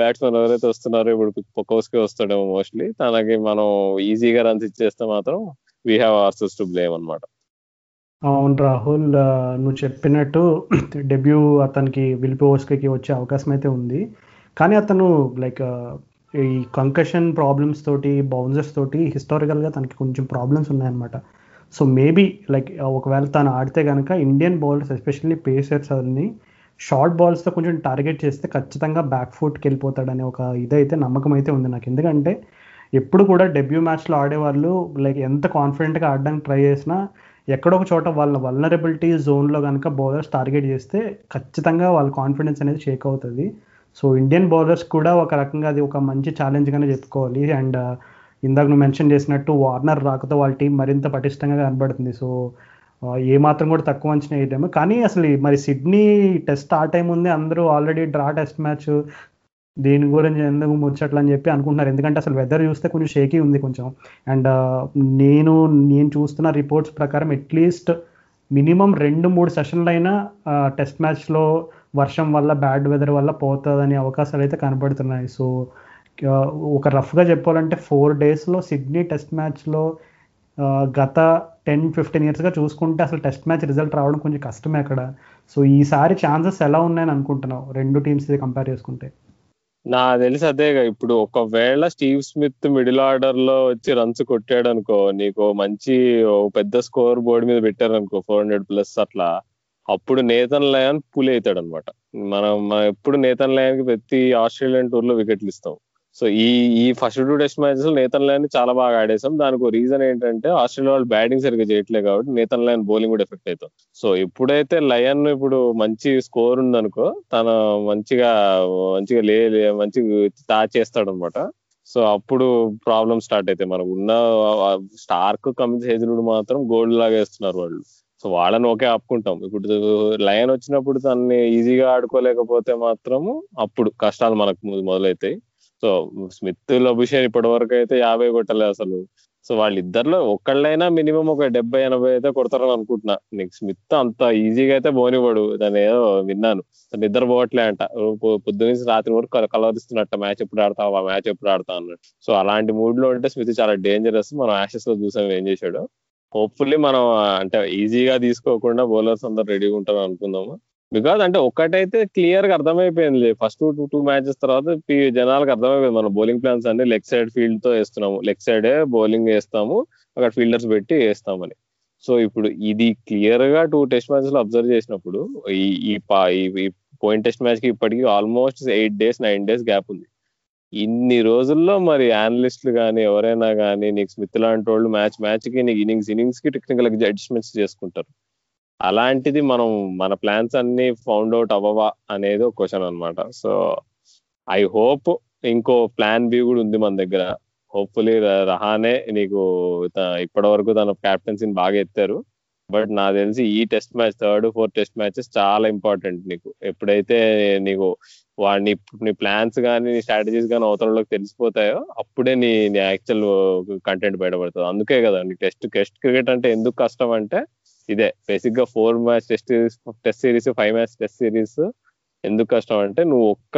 బ్యాట్స్మెన్ ఎవరైతే వస్తున్నారో ఇప్పుడు పొకోస్కి వస్తాడేమో మోస్ట్లీ తనకి మనం ఈజీగా రన్స్ ఇచ్చేస్తే మాత్రం we have ourselves to blame అనమాట అవును రాహుల్ నువ్వు చెప్పినట్టు డెబ్యూ అతనికి విల్పోస్కి వచ్చే అవకాశం అయితే ఉంది. కానీ అతను లైక్ ఈ కంకషన్ ప్రాబ్లమ్స్ తోటి బౌన్సర్స్ తోటి హిస్టారికల్గా తనకి కొంచెం ప్రాబ్లమ్స్ ఉన్నాయన్నమాట. సో మేబీ లైక్ ఒకవేళ తను ఆడితే కనుక ఇండియన్ బౌలర్స్ ఎస్పెషల్లీ పేసర్స్ అన్ని షార్ట్ బాల్స్తో కొంచెం టార్గెట్ చేస్తే ఖచ్చితంగా బ్యాక్ ఫుట్కి వెళ్ళిపోతాడనే ఒక ఇదైతే నమ్మకం అయితే ఉంది నాకు. ఎందుకంటే ఎప్పుడు కూడా డెబ్యూ మ్యాచ్లో ఆడేవాళ్ళు లైక్ ఎంత కాన్ఫిడెంట్గా ఆడడానికి ట్రై చేసినా ఎక్కడో ఒక చోట వాళ్ళ వల్నరబిలిటీ జోన్లో కనుక బౌలర్స్ టార్గెట్ చేస్తే ఖచ్చితంగా వాళ్ళ కాన్ఫిడెన్స్ అనేది షేక్ అవుతుంది. సో ఇండియన్ బౌలర్స్ కూడా ఒక రకంగా అది ఒక మంచి ఛాలెంజ్గానే చెప్పుకోవాలి. అండ్ uh, ఇందాక నువ్వు మెన్షన్ చేసినట్టు వార్నర్ రాకతో వాళ్ళ టీం మరింత పటిష్టంగా కనబడుతుంది. సో uh, ఏ మాత్రం కూడా తక్కువ అంచనా వేయలేము. కానీ అసలు మరి సిడ్నీ టెస్ట్ ఆ టైం ఉంది. అందరూ ఆల్రెడీ డ్రా టెస్ట్ మ్యాచ్ దీని గురించి ఎందుకు ముచ్చట్లు అని చెప్పి అనుకుంటున్నారు. ఎందుకంటే అసలు వెదర్ చూస్తే కొంచెం షేకీ ఉంది కొంచెం. అండ్ uh, నేను నేను చూస్తున్న రిపోర్ట్స్ ప్రకారం అట్లీస్ట్ మినిమం రెండు మూడు సెషన్లు అయినా uh, టెస్ట్ మ్యాచ్లో వర్షం వల్ల బ్యాడ్ వెదర్ వల్ల పోతుందనే అవకాశాలు అయితే కనబడుతున్నాయి. సో uh, ఒక రఫ్గా చెప్పాలంటే ఫోర్ డేస్లో సిడ్నీ టెస్ట్ మ్యాచ్లో గత టెన్ ఫిఫ్టీన్ ఇయర్స్గా చూసుకుంటే అసలు టెస్ట్ మ్యాచ్ రిజల్ట్ రావడం కొంచెం కష్టమే అక్కడ. సో ఈసారి ఛాన్సెస్ ఎలా ఉన్నాయని అనుకుంటున్నావు? రెండు టీమ్స్ కంపేర్ చేసుకుంటే. నా తెలిసి అదేగా ఇప్పుడు ఒకవేళ స్టీవ్ స్మిత్ మిడిల్ ఆర్డర్లో వచ్చి రన్స్ కొట్టాడు అనుకో నీకు మంచి పెద్ద స్కోర్ బోర్డు మీద పెట్టారు అనుకో ఫోర్ హండ్రెడ్ ప్లస్ అట్లా అప్పుడు నేతన్ లయన్ పులి అవుతాడు అనమాట మనం ఎప్పుడు నేతన్ లయన్కి ప్రతి ఆస్ట్రేలియన్ టూర్లో వికెట్లు ఇస్తాం. సో ఈ ఈ first two test matches Nathan Lyon చాలా బాగా ఆడేసాం దానికి రీజన్ ఏంటంటే ఆస్ట్రేలియా వాళ్ళు బ్యాటింగ్ సరిగ్గా చేయట్లేదు కాబట్టి నేతన్ లైన్ బౌలింగ్ కూడా ఎఫెక్ట్ అవుతాం సో ఎప్పుడైతే లయన్ ఇప్పుడు మంచి స్కోర్ ఉందనుకో తను మంచిగా మంచిగా లే మంచిగా తా చేస్తాడు అనమాట సో అప్పుడు ప్రాబ్లం స్టార్ట్ అయితే మనకు ఉన్న స్టార్క్ కమిన్స్ హెజ్లుడ్ మాత్రం గోల్డ్ లాగా వేస్తున్నారు వాళ్ళు. సో వాళ్ళని ఓకే ఆపుకుంటాం. ఇప్పుడు లయన్ వచ్చినప్పుడు తన్ని ఈజీగా ఆడుకోలేకపోతే మాత్రము అప్పుడు కష్టాలు మనకు మొదలైతాయి. మొదలవుతాయి సో స్మిత్ లభుషన్ ఇప్పటి వరకు అయితే యాభై కొట్టలే అసలు. సో వాళ్ళిద్దరిలో ఒక్కళ్ళైనా మినిమం ఒక డెబ్బై ఎనభై అయితే కొడతారని అనుకుంటున్నా. నీకు స్మిత్ అంత ఈజీగా అయితే బోనివాడు దాని ఏదో విన్నాను. నిద్ర పోవట్లే అంట. పొద్దు నుంచి రాత్రి వరకు కలవరిస్తున్నట్ట. మ్యాచ్ ఎప్పుడు ఆడతావా? మ్యాచ్ ఎప్పుడు ఆడతా అన్నట్టు సో అలాంటి మూడ్లో ఉంటే స్మిత్ చాలా డేంజరస్ మనం యాషెస్లో చూసాం ఏం చేశాడు. హోప్ఫుల్లీ మనం అంటే ఈజీగా తీసుకోకుండా బౌలర్స్ అందరు రెడీగా ఉంటారు అనుకుందాము. బికాజ్ అంటే ఒక్కటైతే క్లియర్గా అర్థమైపోయింది ఫస్ట్ టూ టూ మ్యాచెస్ తర్వాత జనాలకు అర్థమైపోయింది. మన బౌలింగ్ ప్లాన్స్ అన్ని లెగ్ సైడ్ ఫీల్డ్తో వేస్తున్నాము. లెగ్ సైడే బౌలింగ్ వేస్తాము. అక్కడ ఫీల్డర్స్ పెట్టి వేస్తామని. సో ఇప్పుడు ఇది క్లియర్గా టూ టెస్ట్ మ్యాచెస్లో అబ్జర్వ్ చేసినప్పుడు ఈ ఈ పా- టెస్ట్ మ్యాచ్కి ఇప్పటికి almost eight days nine days gap ఉంది. ఇన్ని రోజుల్లో మరి అనలిస్టులు కానీ ఎవరైనా కానీ నీకు స్మిత్ లాంటి వాళ్ళు మ్యాచ్ మ్యాచ్కి నీకు ఇన్నింగ్స్ ఇన్నింగ్స్కి టెక్నికల్ అడ్జస్ట్మెంట్స్ చేసుకుంటారు. అలాంటిది మనం మన ప్లాన్స్ అన్ని ఫౌండ్ అవుట్ అవ్వవా అనేది ఒక క్వశ్చన్ అన్నమాట. సో ఐ హోప్ ఇంకో ప్లాన్ బి కూడా ఉంది మన దగ్గర. హోప్ఫుల్లీ రహానే నీకు త- ఇప్పటి వరకు తన క్యాప్టెన్సీని బాగా ఎత్తారు. బట్ నాకు తెలిసి ఈ test match third fourth test matches చాలా ఇంపార్టెంట్ నీకు. ఎప్పుడైతే నీకు వాడిని నీ ప్లాన్స్ కానీ నీ స్ట్రాటజీస్ కానీ అవతలలోకి తెలిసిపోతాయో అప్పుడే నీ నీ యాక్చువల్ కంటెంట్ బయటపడుతుంది అందుకే కదా నీ టెస్ట్ టెస్ట్ క్రికెట్ అంటే ఎందుకు కష్టం అంటే ఇదే. బేసిక్గా four match test series test series five match test series ఎందుకు కష్టం అంటే నువ్వు ఒక్క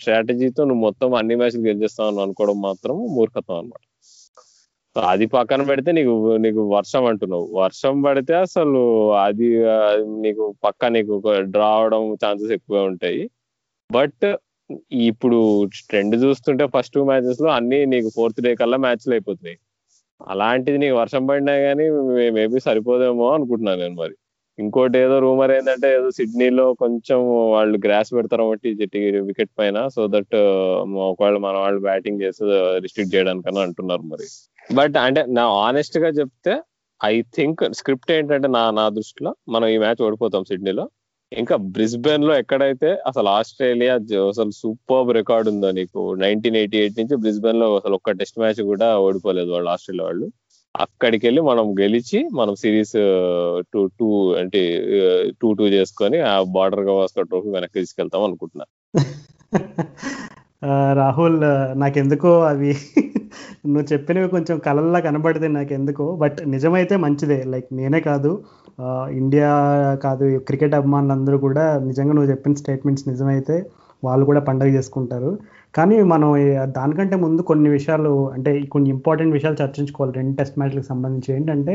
స్ట్రాటజీతో నువ్వు మొత్తం అన్ని మ్యాచ్లు గెలిచేస్తావు అనుకోవడం మాత్రం మూర్ఖత్వం అనమాట అది పక్కన పెడితే నీకు నీకు వర్షం అంటున్నావు. వర్షం పడితే అసలు అది నీకు పక్క నీకు డ్రా అవడం ఛాన్సెస్ ఎక్కువ ఉంటాయి. బట్ ఇప్పుడు ట్రెండ్ చూస్తుంటే ఫస్ట్ టూ మ్యాచెస్లో అన్ని నీకు ఫోర్త్ డే కల్లా మ్యాచ్లు అయిపోతున్నాయి. అలాంటిది నీకు వర్షం పడినా కానీ మేబీ సరిపోదేమో అనుకుంటున్నాను నేను మరి. ఇంకోటి ఏదో రూమర్ ఏంటంటే ఏదో సిడ్నీలో కొంచెం వాళ్ళు గ్రాస్ పెడతారు బట్టి వికెట్ పైన సో దట్ ఒకవేళ మన వాళ్ళు బ్యాటింగ్ చేసి రిస్ట్రిక్ట్ చేయడానికని అంటున్నారు మరి. బట్ అంటే నా ఆనెస్ట్గా చెప్తే ఐ థింక్ స్క్రిప్ట్ ఏంటంటే నా నా దృష్టిలో మనం ఈ మ్యాచ్ ఓడిపోతాం సిడ్నీలో. ఇంకా బ్రిస్బెన్లో ఎక్కడైతే అసలు ఆస్ట్రేలియా అసలు సూపర్ రికార్డ్ ఉందో నీకు నైన్టీన్ ఎయిటీ ఎయిట్ నుంచి బ్రిస్బెన్లో అసలు ఒక్క టెస్ట్ మ్యాచ్ కూడా ఓడిపోలేదు వాళ్ళు ఆస్ట్రేలియా వాళ్ళు. అక్కడికి వెళ్ళి మనం గెలిచి మనం సిరీస్ టూ టూ అంటే టూ టూ చేసుకొని ఆ బార్డర్ గవాస్కర్ ట్రోఫీ వెనక్కి తీసుకెళ్తాం అనుకుంటున్నా. రాహుల్ నాకెందుకో అవి? నువ్వు చెప్పినవి కొంచెం కలల్లా కనబడితే నాకెందుకో. బట్ నిజమైతే మంచిదే. లైక్ నేనే కాదు. ఇండియా కాదు క్రికెట్ అభిమానులందరూ కూడా నిజంగా నువ్వు చెప్పిన స్టేట్మెంట్స్ నిజమైతే వాళ్ళు కూడా పండగ చేసుకుంటారు. కానీ మనం దానికంటే ముందు కొన్ని విషయాలు అంటే కొన్ని ఇంపార్టెంట్ విషయాలు చర్చించుకోవాలి. రెండు టెస్ట్ మ్యాచ్లకు సంబంధించి ఏంటంటే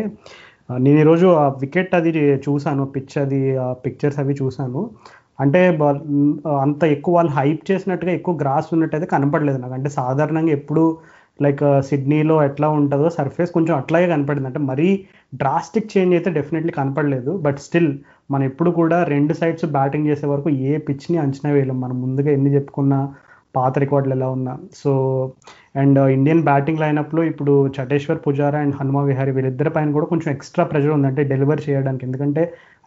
నేను ఈరోజు ఆ వికెట్ అది చూశాను పిచ్ అది ఆ పిక్చర్స్ అవి చూశాను. అంటే అంత ఎక్కువ వాళ్ళు హైప్ చేసినట్టుగా ఎక్కువ గ్రాస్ ఉన్నట్టయితే కనపడలేదు నాకు. అంటే సాధారణంగా ఎప్పుడు లైక్ సిడ్నీలో ఎట్లా ఉంటుందో సర్ఫేస్ కొంచెం అట్లాగే కనపడింది. అంటే మరీ డ్రాస్టిక్ చేంజ్ అయితే డెఫినెట్లీ కనపడలేదు. బట్ స్టిల్ మనం ఎప్పుడు కూడా రెండు సైడ్స్ బ్యాటింగ్ చేసే వరకు ఏ పిచ్ని అంచనా వేయలేం. మనం ముందుగా ఎన్ని చెప్పుకున్నా పాత రికార్డులు ఎలా ఉన్నా. సో అండ్ ఇండియన్ బ్యాటింగ్ లైనప్లో ఇప్పుడు చటేశ్వర్ పుజారా అండ్ హనుమా విహారీ వీళ్ళిద్దరి పైన కూడా కొంచెం ఎక్స్ట్రా ప్రెషర్ ఉంది. అంటే డెలివర్ చేయడానికి. ఎందుకంటే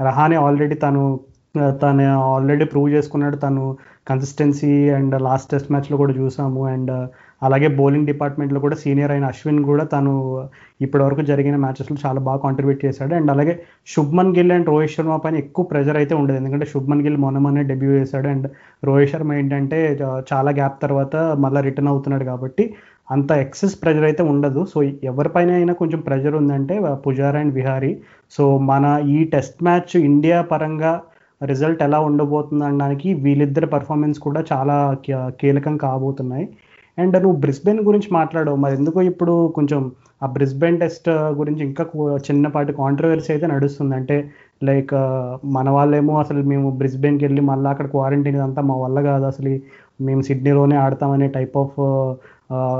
రహానే ఆల్రెడీ తను తను ఆల్రెడీ ప్రూవ్ చేసుకున్నాడు. తను కన్సిస్టెన్సీ అండ్ లాస్ట్ టెస్ట్ మ్యాచ్లో కూడా చూసాము. అండ్ అలాగే బౌలింగ్ డిపార్ట్మెంట్లో కూడా సీనియర్ అయిన అశ్విన్ కూడా తను ఇప్పటివరకు జరిగిన మ్యాచెస్లో చాలా బాగా కాంట్రిబ్యూట్ చేశాడు. అండ్ అలాగే శుభ్మన్ గిల్ అండ్ రోహిత్ శర్మ పైన ఎక్కువ ప్రెజర్ అయితే ఉండేది. ఎందుకంటే శుభ్మన్ గిల్ మొన్న మొన్నే డెబ్యూ చేశాడు. అండ్ రోహిత్ శర్మ ఏంటంటే చాలా గ్యాప్ తర్వాత మళ్ళీ రిటర్న్ అవుతున్నాడు కాబట్టి అంత ఎక్సెస్ ప్రెజర్ అయితే ఉండదు. సో ఎవరిపైన అయినా కొంచెం ప్రెజర్ ఉందంటే పుజారా అండ్ విహారీ. సో మన ఈ టెస్ట్ మ్యాచ్ ఇండియా పరంగా రిజల్ట్ ఎలా ఉండబోతుంది అనడానికి వీళ్ళిద్దరి పర్ఫార్మెన్స్ కూడా చాలా కీ- కీలకం కాబోతున్నాయి. అండ్ నువ్వు బ్రిస్బెన్ గురించి మాట్లాడవు. మరి ఎందుకో ఇప్పుడు కొంచెం ఆ బ్రిస్బెన్ టెస్ట్ గురించి ఇంకా చిన్నపాటి కాంట్రవర్సీ అయితే నడుస్తుంది. అంటే లైక్ మన వాళ్ళేమో అసలు మేము బ్రిస్బెన్కి వెళ్ళి మళ్ళీ అక్కడ క్వారంటైన్ అంతా మా వల్ల కాదు. అసలు మేము సిడ్నీలోనే ఆడతామనే టైప్ ఆఫ్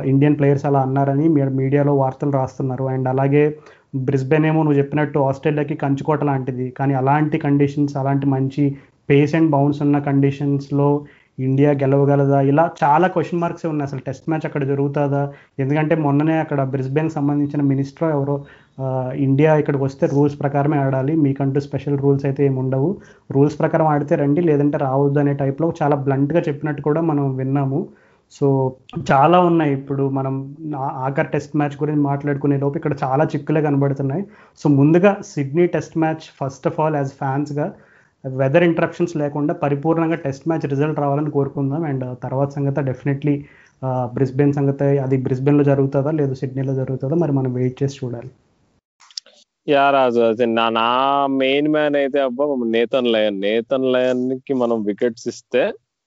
ఇండియన్ ప్లేయర్స్ అలా అన్నారని మీడియాలో వార్తలు రాస్తున్నారు. అండ్ అలాగే బ్రిస్బెన్ ఏమో నువ్వు చెప్పినట్టు ఆస్ట్రేలియాకి కంచుకోట లాంటిది. కానీ అలాంటి కండిషన్స్ అలాంటి మంచి పేస్ అండ్ బౌన్స్ ఉన్న కండిషన్స్లో ఇండియా గెలవగలదా? ఇలా చాలా క్వశ్చన్ మార్క్స్ ఉన్నాయి. అసలు టెస్ట్ మ్యాచ్ అక్కడ జరుగుతుందా? ఎందుకంటే మొన్ననే అక్కడ బ్రిస్బెన్ సంబంధించిన మినిస్టర్ ఎవరో ఇండియా ఇక్కడికి వస్తే రూల్స్ ప్రకారమే ఆడాలి. మీకంటూ స్పెషల్ రూల్స్ అయితే ఏమి ఉండవు. రూల్స్ ప్రకారం ఆడితే రండి లేదంటే రావద్దు అనే టైప్లో చాలా బ్లంట్గా చెప్పినట్టు కూడా మనం విన్నాము. సో చాలా ఉన్నాయి. ఇప్పుడు మనం ఆఖర్ ఆఖరి టెస్ట్ మ్యాచ్ గురించి మాట్లాడుకునే లోపు ఇక్కడ చాలా చిక్కులే కనబడుతున్నాయి. సో ముందుగా Sydney test match first of all as ఫ్యాన్స్గా weather interruptions లేకుండా పరిపూర్ణంగా టెస్ట్ మ్యాచ్ రిజల్ట్ రావాలని కోరుకుందాం. అండ్ తర్వాత సంగతి డెఫినెట్లీ బ్రిస్బెన్ సంగతి అది బ్రిస్బెన్లో జరుగుతుందా? లేదు సిడ్నీలో జరుగుతుందా? మరి మనం వెయిట్ చేసి చూడాలి. యా రాజు నా నా మెయిన్ మ్యాన్ అయితే అబ్బా నేతన్ లయన్. నేతన్ లయన్కి మనం వికెట్స్ ఇస్తే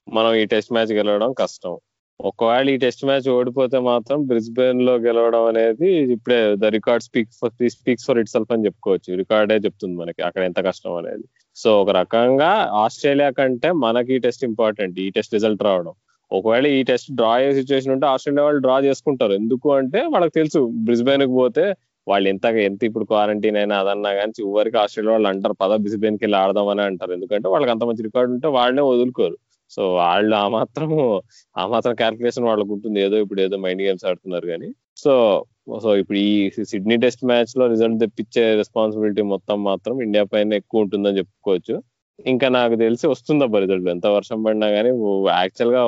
మనం ఈ టెస్ట్ మ్యాచ్ గెలవడం కష్టం. ఒకవేళ ఈ టెస్ట్ మ్యాచ్ ఓడిపోతే మాత్రం బ్రిస్బెన్లో గెలవడం అనేది ఇప్పుడే the record speak speaks for itself అని చెప్పుకోవచ్చు. రికార్డే చెప్తుంది మనకి అక్కడ ఎంత కష్టం అనేది. సో ఒక రకంగా ఆస్ట్రేలియా కంటే మనకి ఈ టెస్ట్ ఇంపార్టెంట్ ఈ టెస్ట్ రిజల్ట్ రావడం. ఒకవేళ ఈ టెస్ట్ డ్రా అయ్యే సిచ్యువేషన్ ఉంటే ఆస్ట్రేలియా వాళ్ళు డ్రా చేసుకుంటారు. ఎందుకు అంటే వాళ్ళకి తెలుసు బ్రిస్బెన్కి పోతే వాళ్ళు ఎంత ఎంత ఇప్పుడు క్వారంటైన్ అయినా అదన్నా కానీ చివరికి ఆస్ట్రేలియా వాళ్ళు అంటారు పద బ్రిస్బెన్కి వెళ్ళి ఆడదామని అంటారు. ఎందుకంటే వాళ్ళకి అంత మంచి రికార్డు ఉంటే వాళ్ళనే వదులుకోరు. సో వాళ్ళు ఆ మాత్రం ఆ మాత్రం క్యాల్కులేషన్ వాళ్ళకు ఉంటుంది. ఏదో ఇప్పుడు ఏదో మైండ్ గేమ్స్ ఆడుతున్నారు కానీ. సో సో ఇప్పుడు ఈ సిడ్నీ టెస్ట్ మ్యాచ్లో రిజల్ట్ తెప్పించే రెస్పాన్సిబిలిటీ మొత్తం మాత్రం ఇండియా పైన ఎక్కువ ఉంటుందని చెప్పుకోవచ్చు. ఇంకా నాకు తెలిసి వస్తుందబ్బా రిజల్ట్ ఎంత వర్షం పడినా కానీ యాక్చువల్గా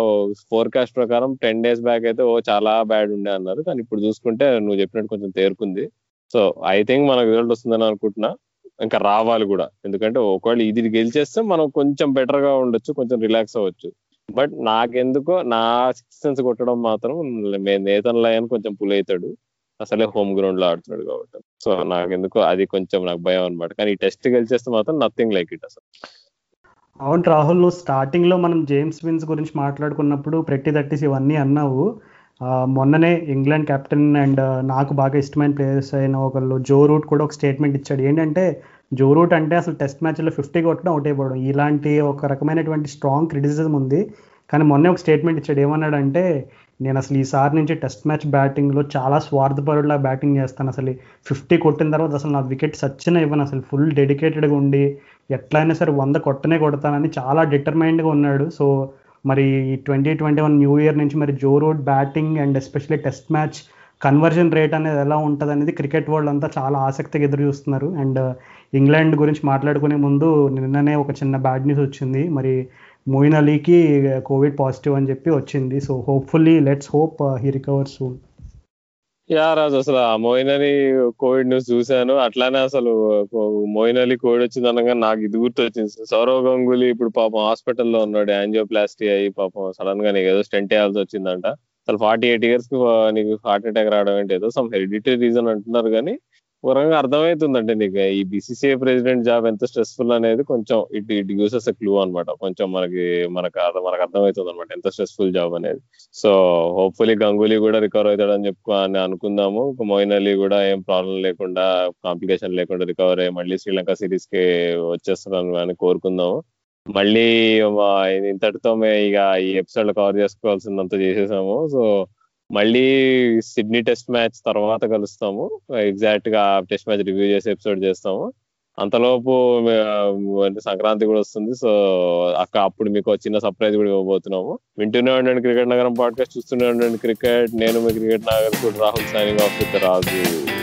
ఫోర్కాస్ట్ ప్రకారం టెన్ డేస్ బ్యాక్ అయితే ఓ చాలా బ్యాడ్ ఉండే అన్నారు. కానీ ఇప్పుడు చూసుకుంటే నువ్వు చెప్పినట్టు కొంచెం తేరుకుంది. సో ఐ థింక్ మనకు రిజల్ట్ వస్తుందని అనుకుంటున్నా. ఇంకా రావాలి కూడా. ఎందుకంటే ఒకవేళ ఇది గెలిచేస్తే మనం కొంచెం బెటర్గా ఉండొచ్చు కొంచెం రిలాక్స్ అవ్వచ్చు. బట్ నాకెందుకో నా సిక్స్ కొట్టడం మాత్రం నేతన్ లయన్ కొంచెం పుల్ అవుతాడు అసలే హోమ్ గ్రౌండ్లో ఆడుతున్నాడు కాబట్టి. సో నాకెందుకో అది కొంచెం నాకు భయం అనమాట కానీ ఈ టెస్ట్ గెలిచేస్తే మాత్రం నథింగ్ లైక్ ఇట్ అసలు. అవును రాహుల్ నువ్వు స్టార్టింగ్లో మనం జేమ్స్ విన్స్ గురించి మాట్లాడుకున్నప్పుడు ప్రతి దట్టిస్ ఇవన్నీ అన్నావు. మొన్ననే ఇంగ్లాండ్ కెప్టెన్ అండ్ నాకు బాగా ఇష్టమైన ప్లేయర్స్ అయిన ఒకళ్ళు జో రూట్ కూడా ఒక స్టేట్మెంట్ ఇచ్చాడు. ఏంటంటే జో రూట్ అంటే అసలు టెస్ట్ మ్యాచ్లో ఫిఫ్టీ కొట్టడం అవుట్ అయిపోవడం. ఇలాంటి ఒక రకమైనటువంటి స్ట్రాంగ్ క్రిటిసిజం ఉంది. కానీ మొన్నే ఒక స్టేట్మెంట్ ఇచ్చాడు. ఏమన్నాడంటే నేను అసలు ఈసారి నుంచి టెస్ట్ మ్యాచ్ బ్యాటింగ్లో చాలా స్వార్థపరుడులా బ్యాటింగ్ చేస్తాను. అసలు ఫిఫ్టీ కొట్టిన తర్వాత అసలు నా వికెట్ సచ్చిన ఇవ్వను. అసలు ఫుల్ డెడికేటెడ్గా ఉండి ఎట్లయినా సరే వంద కొట్టనే కొడతానని చాలా డిటర్మైన్డ్గా ఉన్నాడు. సో మరి twenty twenty one new year నుంచి మరి Joe Root batting and especially test match conversion rate అనేది ఎలా ఉంటుంది అనేది క్రికెట్ వరల్డ్ అంతా చాలా ఆసక్తిగా ఎదురు చూస్తున్నారు. అండ్ ఇంగ్లాండ్ uh, గురించి మాట్లాడుకునే ముందు నిన్ననే ఒక చిన్న బ్యాడ్ న్యూస్ వచ్చింది. మరి మోయిన్ అలీకి కోవిడ్ పాజిటివ్ అని చెప్పి వచ్చింది. So hopefully let's hope he recover soon yeah Raju అసలు ఆ మోయిన్ అలీ కోవిడ్ న్యూస్ చూశాను. అట్లానే అసలు మోయిన్ అలీ కోవిడ్ వచ్చింది అనగా నాకు ఇది గుర్తు వచ్చింది సౌరవ్ గంగూలీ ఇప్పుడు పాపం హాస్పిటల్లో ఉన్నాడు యాంజియోప్లాస్టీ అయ్యి పాపం సడన్గా నీకు ఏదో స్టెంట్ వేయాల్సి వచ్చిందంట. అసలు ఫార్టీ ఎయిట్ ఇయర్స్కి నీకు హార్ట్ అటాక్ రావడం ఏంటి ఏదో సమ్ హెరిడిటరీ రీజన్ అంటున్నారు కానీ పూర్వంగా అర్థమవుతుందండి అర్థమవుతుందంటే నీకు. ఈ బీసీసీఐ ప్రెసిడెంట్ జాబ్ ఎంత స్ట్రెస్ఫుల్ అనేది కొంచెం ఇట్ ఇట్ యూసెస్ క్లూ అనమాట కొంచెం మనకి మనకు అర్థం- మనకు అర్థమవుతుంది అనమాట ఎంత స్ట్రెస్ఫుల్ జాబ్ అనేది. సో హోప్ఫుల్లీ గంగూలీ కూడా రికవర్ అవుతాడని చెప్పు అని అనుకుందాము. మోయిన్ అలీ కూడా ఏం ప్రాబ్లం లేకుండా కాంప్లికేషన్ లేకుండా రికవర్ అయ్యి మళ్ళీ శ్రీలంక సిరీస్కి వచ్చేస్తాను అని కోరుకుందాము. మళ్ళీ ఇంతటితో మే ఇక ఈ ఎపిసోడ్ కవర్ చేసుకోవాల్సిందంతా చేసేసాము. సో మళ్ళీ సిడ్నీ టెస్ట్ మ్యాచ్ తర్వాత కలుస్తాము. ఎగ్జాక్ట్గా టెస్ట్ మ్యాచ్ రివ్యూ చేసి ఎపిసోడ్ చేస్తాము. అంతలోపు అంటే సంక్రాంతి కూడా వస్తుంది. సో అక్క అప్పుడు మీకు చిన్న సర్ప్రైజ్ కూడా ఇవ్వబోతున్నాము. వింటూనే ఉండండి క్రికెట్ నగరం పాడ్కాస్ట్. చూస్తూనే ఉండండి క్రికెట్. నేను మీ cricket Nagar Rahul signing off with Raju.